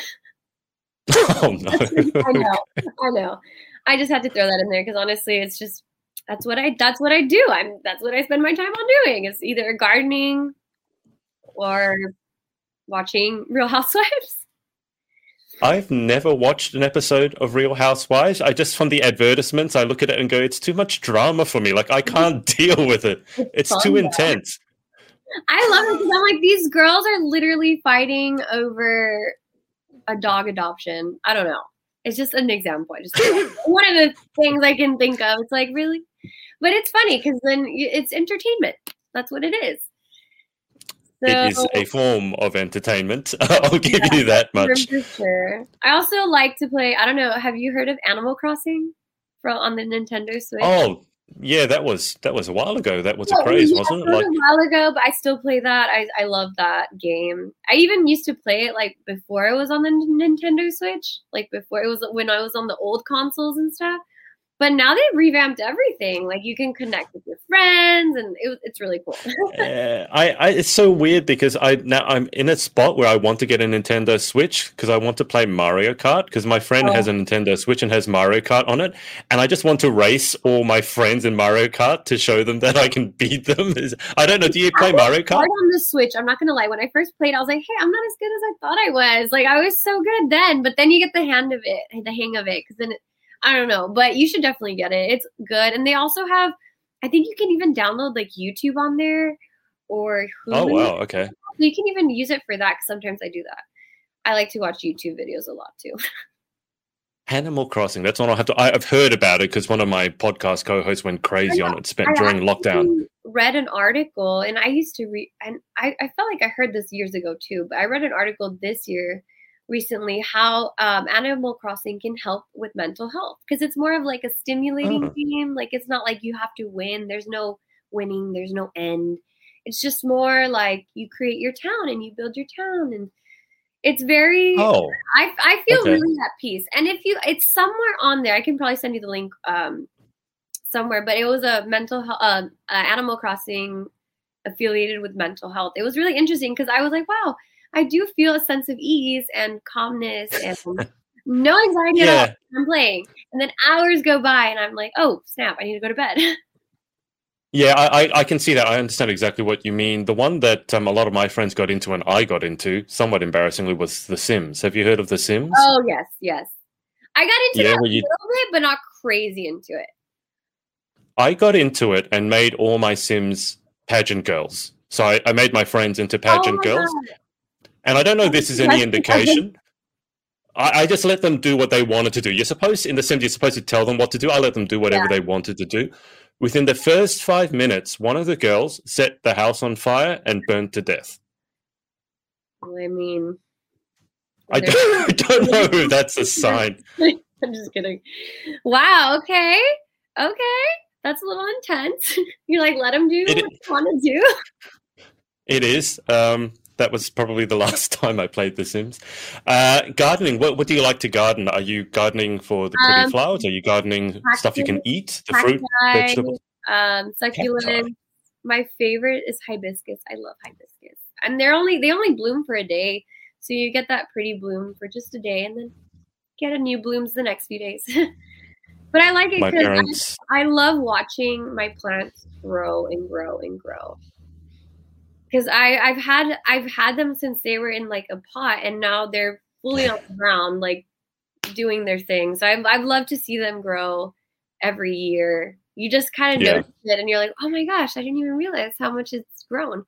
oh no!
I know, I know. I just had to throw that in there because honestly, it's just that's what I that's what I do. I'm that's what I spend my time on doing. It's either gardening or watching Real Housewives.
I've never watched an episode of Real Housewives. I just from the advertisements, I look at it and go, "It's too much drama for me. Like I can't deal with it. It's, it's too intense."
I love it because I'm like, these girls are literally fighting over a dog adoption. I don't know. It's just an example. Just one of the things I can think of. It's like really, but it's funny because then it's entertainment. That's what it is.
It is a form of entertainment. I'll give yeah, you that much.
For sure. I also like to play. I don't know. Have you heard of Animal Crossing from on the Nintendo Switch?
Oh, yeah, that was that was a while ago. That was a craze, yeah, wasn't it?
Like a while ago, but I still play that. I I love that game. I even used to play it like before it was on the Nintendo Switch, like before it was when I was on the old consoles and stuff. But now they've revamped everything. Like you can connect with your friends, and it, it's really cool.
uh, I, I, it's so weird because I now I'm in a spot where I want to get a Nintendo Switch because I want to play Mario Kart because my friend oh. has a Nintendo Switch and has Mario Kart on it, and I just want to race all my friends in Mario Kart to show them that I can beat them. I don't know. Do you play Mario Kart
on the Switch? I'm not gonna lie. When I first played, I was like, "Hey, I'm not as good as I thought I was." Like I was so good then, but then you get the hand of it, the hang of it, because then. It, I don't know, but you should definitely get it. It's good. And they also have, I think you can even download like YouTube on there or
Hulu. Oh, wow. Okay.
You can even use it for that because sometimes I do that. I like to watch YouTube videos a lot too.
Animal Crossing. That's one I have to. I, have heard about it because one of my podcast co-hosts went crazy on it. Spent during lockdown.
Read an article, and I used to read, and I, I felt like I heard this years ago too. But I read an article this year recently how um, Animal Crossing can help with mental health because it's more of like a stimulating oh. game. Like it's not like you have to win. There's no winning. There's no end. It's just more like you create your town and you build your town and it's very
oh
I, I feel okay. really at peace and if you it's somewhere on there i can probably send you the link um somewhere but it was a mental health uh, uh, animal crossing affiliated with mental health it was really interesting because i was like wow I do feel a sense of ease and calmness and no anxiety yeah. at all. I'm playing. And then hours go by and I'm like, oh, snap, I need to go to bed.
Yeah, I, I can see that. I understand exactly what you mean. The one that um, a lot of my friends got into and I got into, somewhat embarrassingly, was The Sims. Have you heard of The Sims?
Oh, yes, yes. I got into yeah, it a you... little bit, but not crazy into it.
I got into it and made all my Sims pageant girls. So I, I made my friends into pageant oh girls. God. And I don't know if this is any indication. I, I, just let them do what they wanted to do. You're supposed, in the Sims, you're supposed to tell them what to do. I let them do whatever yeah. they wanted to do. Within the first five minutes, one of the girls set the house on fire and burned to death.
I mean,
I don't, I don't know if that's a sign.
I'm just kidding. Wow. Okay. Okay. That's a little intense. You're like, let them do it, what they want to do.
It is. Um, that was probably the last time I played The Sims. Uh, gardening. What, what do you like to garden? Are you gardening for the pretty um, flowers? Are you gardening cacti, stuff you can eat? The cacti, fruit, vegetables,
um, succulents. My favorite is hibiscus. I love hibiscus, and they're only they only bloom for a day, so you get that pretty bloom for just a day, and then get a new blooms the next few days. but I like it because I, I love watching my plants grow and grow and grow because I I've had I've had them since they were in like a pot and now they're fully on the ground like doing their thing. So I've I've loved to see them grow every year. You just kind of yeah. notice it and you're like, oh my gosh, I didn't even realize how much it's grown.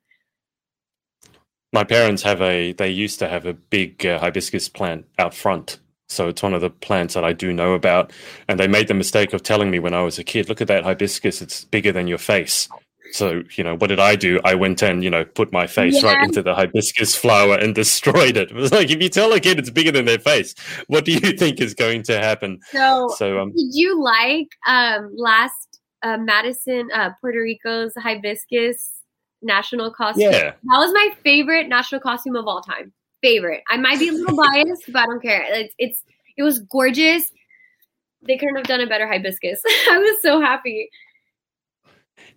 my parents have a. They used to have a big uh, hibiscus plant out front. So it's one of the plants that I do know about. And they made the mistake of telling me when I was a kid, look at that hibiscus, it's bigger than your face. So, you know, what did I do? I went and, you know, put my face yeah. right into the hibiscus flower and destroyed it. It was like, if you tell a kid it's bigger than their face, what do you think is going to happen?
So, so um, did you like um, last uh, Madison, uh, Puerto Rico's hibiscus national costume?
Yeah.
That was my favorite national costume of all time. Favorite. I might be a little biased, but I don't care. It's, it's it was gorgeous. They couldn't have done a better hibiscus. I was so happy.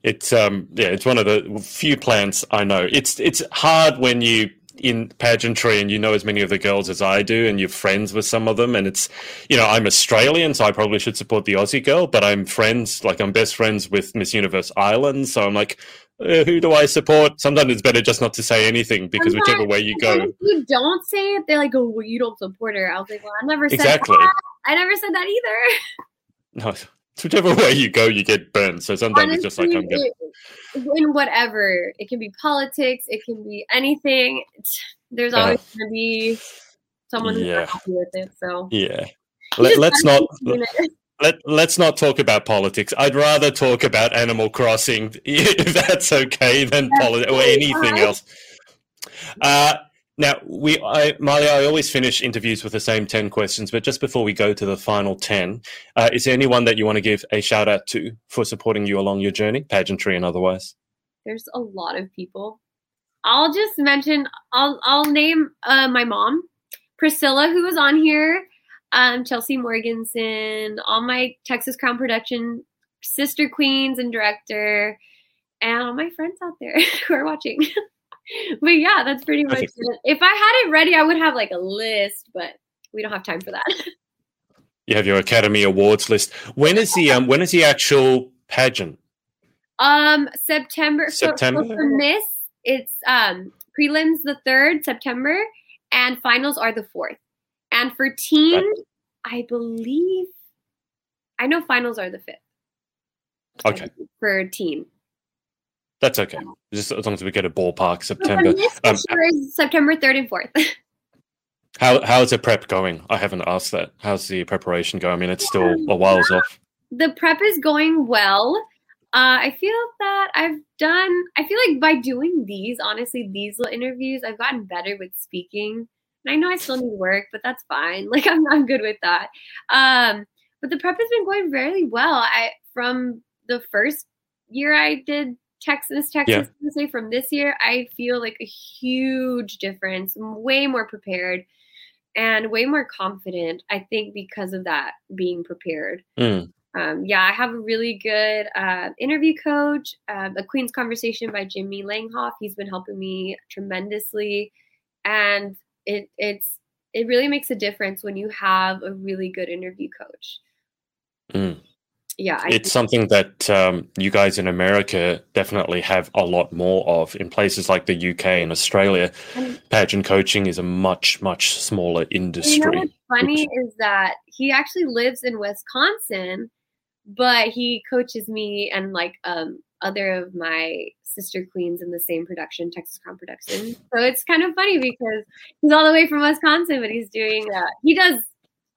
It's um yeah, it's one of the few plants I know. It's it's hard when you in pageantry and you know as many of the girls as I do and you're friends with some of them and it's you know I'm Australian so I probably should support the Aussie girl but I'm friends like I'm best friends with Miss Universe Ireland so I'm like uh, who do I support? Sometimes it's better just not to say anything because sometimes, whichever way you go.
you don't say it they're like oh well, you don't support her. I was like well I never said exactly. that. I never said that either.
No whichever way you go, you get burned. So sometimes Honestly, it's just like I'm getting
in whatever. It can be politics. It can be anything. There's always uh, going to be someone who's yeah. happy with it. So
yeah, Let, us not. Let, let's not talk about politics. I'd rather talk about Animal Crossing, if that's okay, than politics or anything else. Uh, now, we, I, I always finish interviews with the same 10 questions, but just before we go to the final 10, uh, is there anyone that you want to give a shout out to for supporting you along your journey, pageantry and otherwise?
There's a lot of people. I'll just mention, I'll, I'll name uh, my mom, Priscilla, who was on here, um, Chelsea Morganson, all my Texas Crown production sister queens and director, and all my friends out there who are watching. but yeah, that's pretty much it. If I had it ready, I would have like a list, but we don't have time for that.
You have your Academy Awards list. When is the um when is the actual pageant?
Um September. September. So, for Miss, it's um prelims the third September, and finals are the fourth. And for teen, I believe I know finals are the fifth.
Okay.
For teen.
That's okay. Just as long as we get a ballpark September.
Um, sure is September third and fourth.
how how's the prep going? I haven't asked that. How's the preparation going? I mean, it's still a while's off.
The prep is going well. Uh, I feel that I've done. I feel like by doing these, honestly, these little interviews, I've gotten better with speaking. And I know I still need work, but that's fine. Like I'm I'm good with that. Um, but the prep has been going very well. I from the first year I did Texas, Texas, yeah. say from this year, I feel like a huge difference. I'm way more prepared and way more confident. I think because of that being prepared.
Mm.
Um, yeah, I have a really good uh, interview coach, uh, A Queen's Conversation by Jimmy Langhoff. He's been helping me tremendously, and it it's it really makes a difference when you have a really good interview coach.
Mm
yeah,
I it's something that um, you guys in America definitely have a lot more of. In places like the UK and Australia, and, pageant coaching is a much much smaller industry. You know
what's funny which, is that he actually lives in Wisconsin, but he coaches me and like um, other of my sister queens in the same production, Texas Crown Production. So it's kind of funny because he's all the way from Wisconsin, but he's doing that. He does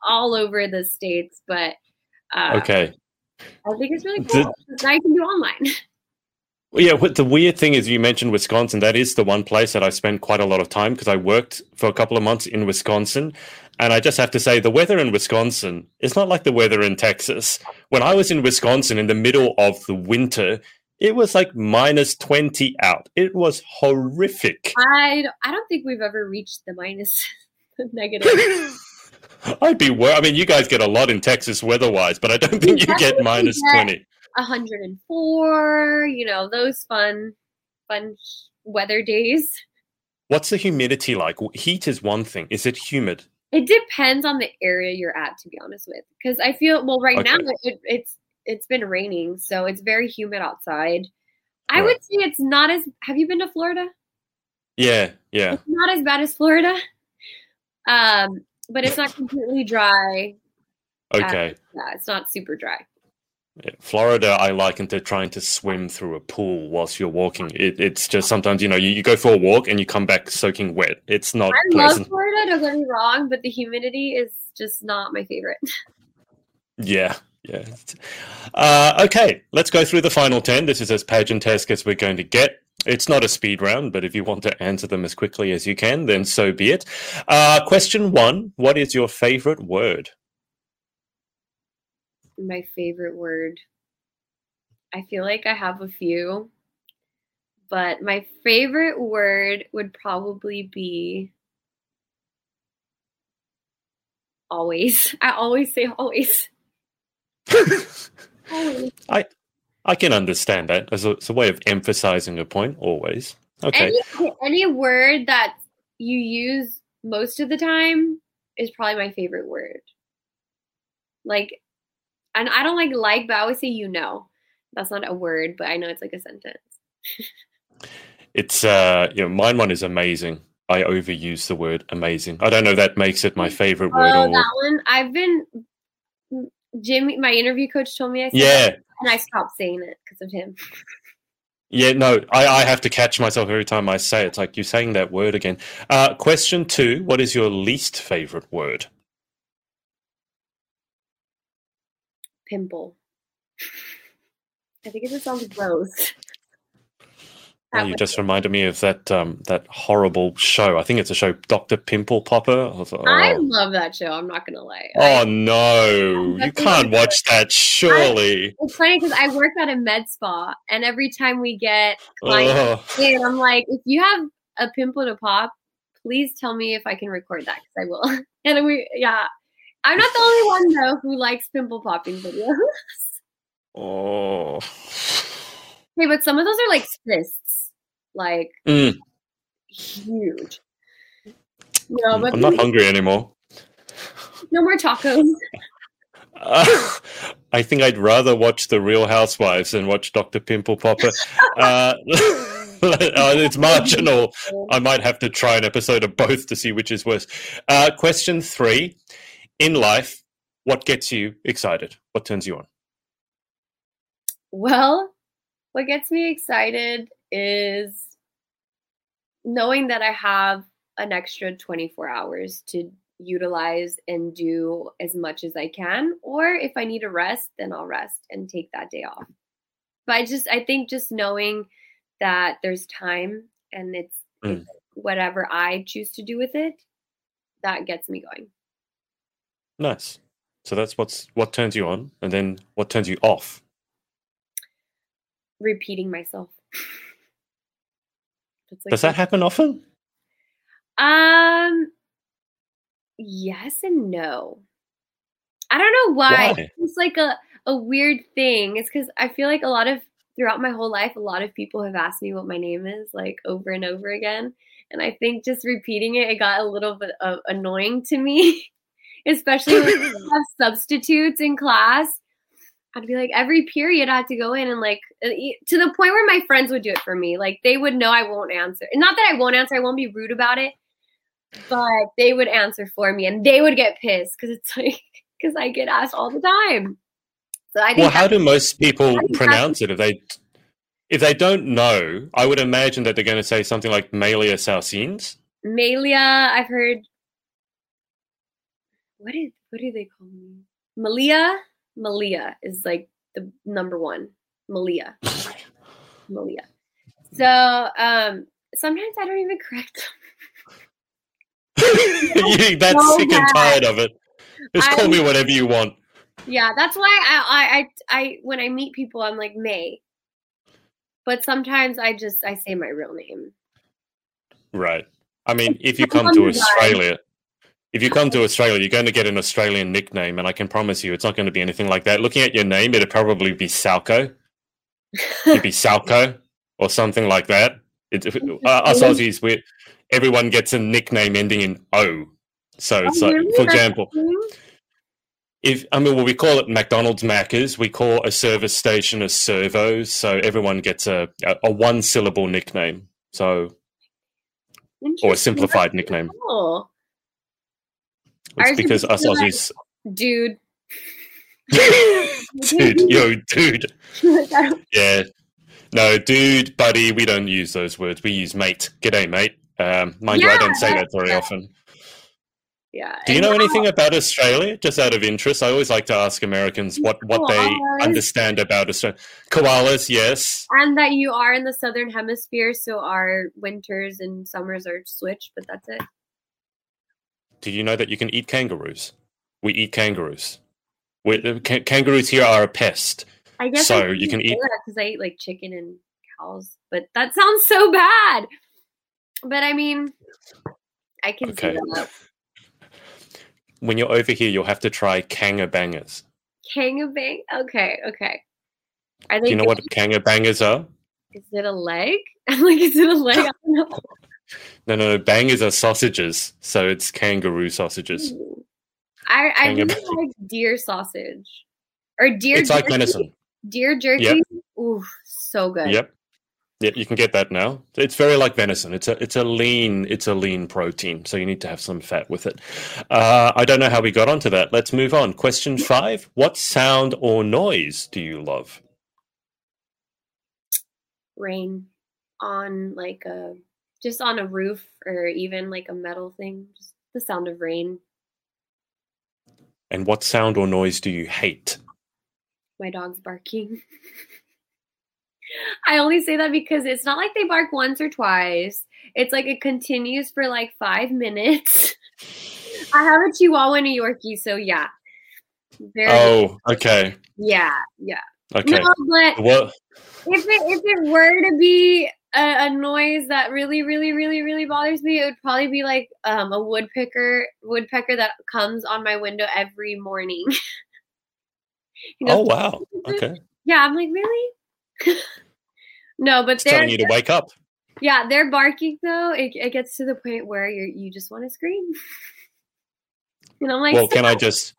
all over the states, but.
Uh, okay.
I think it's really cool. The, now you can do online.
Well, yeah, what the weird thing is, you mentioned Wisconsin. That is the one place that I spent quite a lot of time because I worked for a couple of months in Wisconsin. And I just have to say, the weather in Wisconsin is not like the weather in Texas. When I was in Wisconsin in the middle of the winter, it was like minus 20 out. It was horrific.
I, I don't think we've ever reached the minus negative.
I'd be worried. I mean, you guys get a lot in Texas weather-wise, but I don't think you get minus twenty.
104, you know, those fun, fun weather days.
What's the humidity like? Heat is one thing. Is it humid?
It depends on the area you're at, to be honest with. Because I feel well, right okay. now it, it's it's been raining, so it's very humid outside. I right. would say it's not as. Have you been to Florida?
Yeah, yeah.
It's not as bad as Florida. Um, but it's not completely dry.
Okay.
Uh, yeah, it's not super dry.
Florida, I liken to trying to swim through a pool whilst you're walking. It, it's just sometimes, you know, you, you, go for a walk and you come back soaking wet. It's not.
I pleasant. love Florida. Don't get me wrong, but the humidity is just not my favorite.
Yeah, yeah. Uh, okay, let's go through the final 10. This is as pageant-esque as we're going to get. It's not a speed round, but if you want to answer them as quickly as you can, then so be it. Uh, question one What is your favorite word?
My favorite word. I feel like I have a few, but my favorite word would probably be always. I always say always.
I I can understand that as a, as a way of emphasizing a point. Always okay.
Any, any word that you use most of the time is probably my favorite word. Like, and I don't like like, but I always say you know. That's not a word, but I know it's like a sentence.
it's uh, you know, mine one is amazing. I overuse the word amazing. I don't know that makes it my favorite word.
Oh, or... that one. I've been Jimmy, my interview coach told me I said
yeah.
And I stopped saying it because of him.
Yeah, no, I, I have to catch myself every time I say it. It's like you're saying that word again. Uh, question two What is your least favorite word?
Pimple. I think it just sounds gross.
Well, you just reminded me of that um, that horrible show. I think it's a show, Doctor Pimple Popper.
I, like, oh. I love that show. I'm not gonna lie.
Oh I, no, you can't watch that. Surely.
I, it's funny because I work at a med spa, and every time we get clients oh. in, I'm like, if you have a pimple to pop, please tell me if I can record that because I will. and we, yeah, I'm not the only one though who likes pimple popping videos.
oh.
Hey, but some of those are like cysts like mm. huge.
No, but I'm not hungry anymore.
No more tacos.
Uh, I think I'd rather watch The Real Housewives than watch Dr. Pimple Popper. uh, it's marginal. I might have to try an episode of both to see which is worse. Uh, question three In life, what gets you excited? What turns you on?
Well, what gets me excited is knowing that I have an extra 24 hours to utilize and do as much as I can. Or if I need a rest, then I'll rest and take that day off. But I just, I think just knowing that there's time and it's, mm. it's whatever I choose to do with it, that gets me going.
Nice. So that's what's what turns you on, and then what turns you off.
Repeating myself.
Like Does that happen often?
Um, yes and no. I don't know why. why? It's like a, a weird thing. It's because I feel like a lot of throughout my whole life, a lot of people have asked me what my name is, like over and over again. And I think just repeating it, it got a little bit of annoying to me, especially when we have substitutes in class. I'd be like every period I had to go in and like uh, to the point where my friends would do it for me. Like they would know I won't answer. Not that I won't answer, I won't be rude about it, but they would answer for me and they would get pissed because it's like because I get asked all the time.
So I think Well, how do most people pronounce it if they if they don't know? I would imagine that they're going to say something like Malia Salsines.
Malia, I've heard. What is what do they call me? Malia. Malia is like the number one. Malia. Malia. So um sometimes I don't even correct
you, that's so sick bad. and tired of it. Just call I, me whatever you want.
Yeah, that's why I, I I when I meet people I'm like May. But sometimes I just I say my real name.
Right. I mean, if you come to Australia, if you come to Australia, you're going to get an Australian nickname, and I can promise you, it's not going to be anything like that. Looking at your name, it'd probably be Salco. It'd be Salco or something like that. It, uh, us Aussies, we everyone gets a nickname ending in O. So it's oh, like, really? for example, if I mean, well, we call it McDonald's Maccas. We call a service station a servo, So everyone gets a a, a one syllable nickname. So or a simplified nickname. Cool. It's because us Aussies.
Dude.
dude, yo, dude. yeah. No, dude, buddy, we don't use those words. We use mate. G'day, mate. Um, mind yeah, you, I don't say that very often.
Yeah.
Do you know anything about Australia? Just out of interest, I always like to ask Americans what what koalas. they understand about Australia. Koalas, yes.
And that you are in the southern hemisphere, so our winters and summers are switched, but that's it.
Do you know that you can eat kangaroos? We eat kangaroos. We, uh, kangaroos here are a pest.
I guess
so. you can eat
because I eat like chicken and cows, but that sounds so bad. But I mean, I can okay. see that
when you're over here, you'll have to try kanga bangers.
Kanga bang? Okay, okay.
Are they Do you know what kanga bangers are?
Is it a leg? I'm like, is it a leg? I don't know.
no, no, no. Bangers are sausages, so it's kangaroo sausages.
I I really like deer sausage or deer.
It's jerky. like venison.
Deer jerky. Yep. Ooh, so good.
Yep. Yeah, you can get that now. It's very like venison. It's a it's a lean it's a lean protein, so you need to have some fat with it. Uh, I don't know how we got onto that. Let's move on. Question five: What sound or noise do you love?
Rain on like a just on a roof or even like a metal thing. Just the sound of rain.
And what sound or noise do you hate?
My dog's barking. I only say that because it's not like they bark once or twice. It's like it continues for like five minutes. I have a Chihuahua New Yorkie, so yeah.
Very oh, okay.
Yeah, yeah.
Okay. No,
but what? If it if it were to be a, a, noise that really, really, really, really bothers me, it would probably be like um, a woodpecker woodpecker that comes on my window every morning.
you know, oh wow! Okay.
Yeah, I'm like really. no, but
they're telling you to wake up.
Yeah, they're barking though. It, it gets to the point where you you just want to scream. and I'm like,
well, can I just?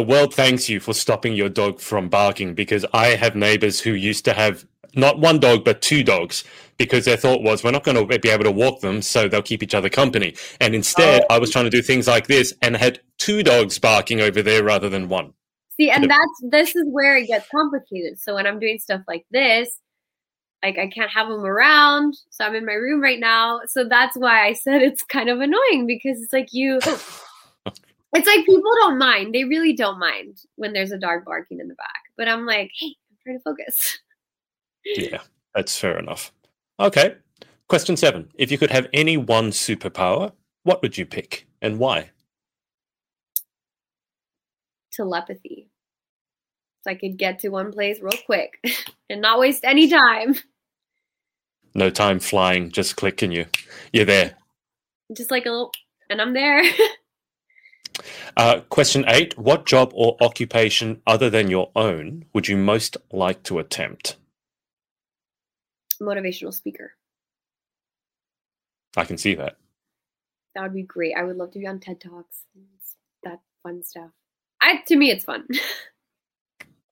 The world thanks you for stopping your dog from barking because I have neighbors who used to have not one dog but two dogs because their thought was we're not going to be able to walk them so they'll keep each other company and instead oh. i was trying to do things like this and had two dogs barking over there rather than one
See, and that's this is where it gets complicated. So when I'm doing stuff like this, like I can't have them around, so I'm in my room right now. So that's why I said it's kind of annoying because it's like you it's like people don't mind. They really don't mind when there's a dog barking in the back. But I'm like, hey, I'm trying to focus.
Yeah, that's fair enough. Okay. Question seven. If you could have any one superpower, what would you pick and why?
Telepathy so I could get to one place real quick and not waste any time.
No time flying, just clicking you. You're there.
Just like a little, and I'm there.
uh, question eight What job or occupation other than your own would you most like to attempt?
Motivational speaker.
I can see that.
That would be great. I would love to be on TED Talks. That fun stuff. I to me, it's fun.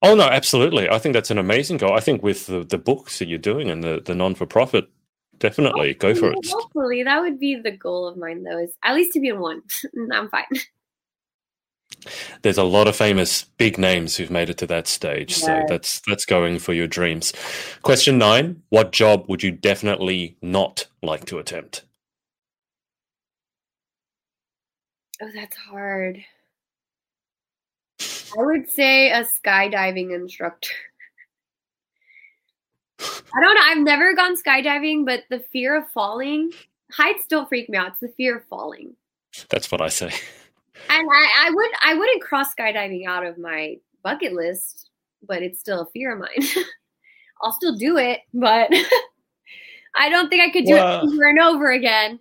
Oh no, absolutely. I think that's an amazing goal. I think with the, the books that you're doing and the, the non for profit, definitely hopefully, go for it.
Hopefully, that would be the goal of mine, though. Is at least to be in one. I'm fine.
There's a lot of famous big names who've made it to that stage, so that's that's going for your dreams. Question nine: What job would you definitely not like to attempt?
Oh, that's hard. I would say a skydiving instructor. I don't know. I've never gone skydiving, but the fear of falling, heights don't freak me out. It's the fear of falling.
That's what I say.
And I, I would I wouldn't cross skydiving out of my bucket list, but it's still a fear of mine. I'll still do it, but I don't think I could do well, it over and over again.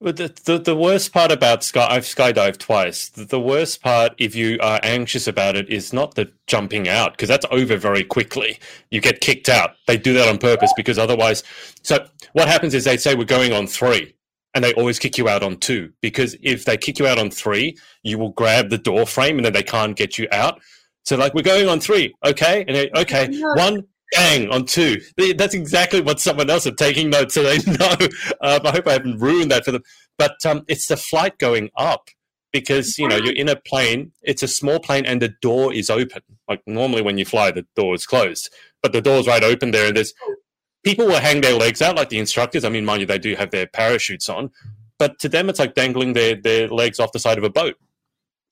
But the, the, the worst part about sky, I've skydived twice. The, the, worst part, if you are anxious about it, is not the jumping out because that's over very quickly. You get kicked out. They do that on purpose because otherwise. So what happens is they say we're going on three, and they always kick you out on two because if they kick you out on three, you will grab the door frame and then they can't get you out. So like we're going on three, okay, and they, okay, one, bang on two. That's exactly what someone else are taking notes, so they know. Um, I hope I haven't ruined that for them. But um, it's the flight going up because you know you're in a plane. It's a small plane, and the door is open. Like normally when you fly, the door is closed, but the door's right open there, and there's people will hang their legs out like the instructors. I mean, mind you, they do have their parachutes on, but to them, it's like dangling their their legs off the side of a boat.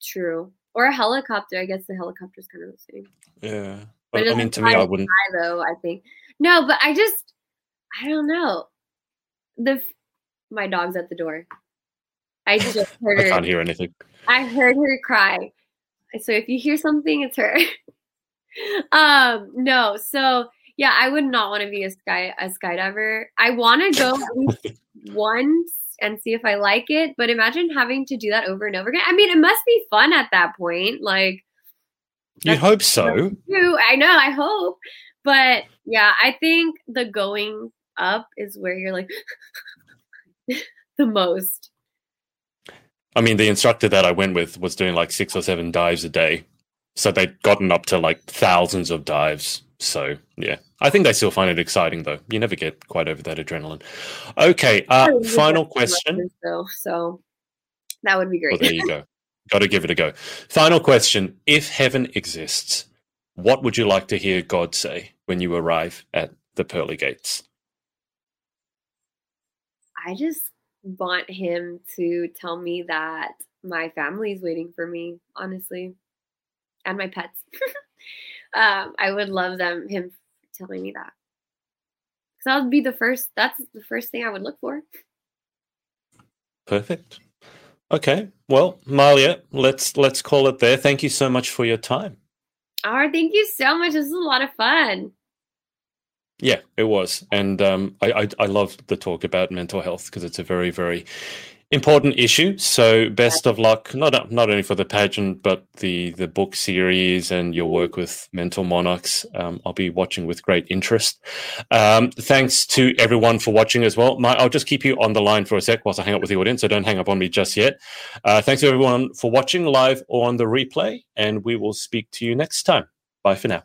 True. Or a helicopter. I guess the helicopter's kind of the same.
Yeah.
But
I mean, to me, I wouldn't.
high, though. I think no, but I just I don't know. The my dog's at the door. I just heard her.
I can't hear anything.
I heard her cry. So if you hear something, it's her. um, no, so yeah, I would not want to be a sky a skydiver. I want to go once and see if I like it, but imagine having to do that over and over again. I mean, it must be fun at that point. Like
You'd hope so.
I know, I hope. But yeah, I think the going up is where you're like the most.
I mean, the instructor that I went with was doing like six or seven dives a day. So they'd gotten up to like thousands of dives. So, yeah. I think they still find it exciting, though. You never get quite over that adrenaline. Okay. Uh, final question.
do So, that would be
Well,
great.
there you go. Got to give it a go. Final question. If heaven exists, what would you like to hear God say when you arrive at the pearly gates?
I just want him to tell me that my family is waiting for me, honestly, and my pets. um, I would love them him telling me that. Because that would be the first. That's the first thing I would look for.
Perfect. Okay. Well, Maelia, let's let's call it there. Thank you so much for your time.
All right, thank you so much. This was a lot of fun.
Yeah, it was, and um, I, I I love the talk about mental health because it's a very very important issue. So best of luck, not not only for the pageant but the the book series and your work with Mental Monarchs. Um, I'll be watching with great interest. Um, thanks to everyone for watching as well. My, I'll just keep you on the line for a sec whilst I hang up with the audience, so don't hang up on me just yet. Uh, thanks to everyone for watching live or on the replay, and we will speak to you next time. Bye for now.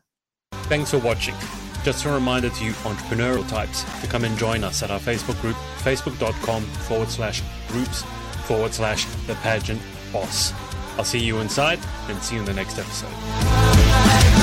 Thanks for watching. Just a reminder to you entrepreneurial types to come and join us at our Facebook group, facebook.com forward slash groups forward slash the pageant boss. I'll see you inside and see you in the next episode.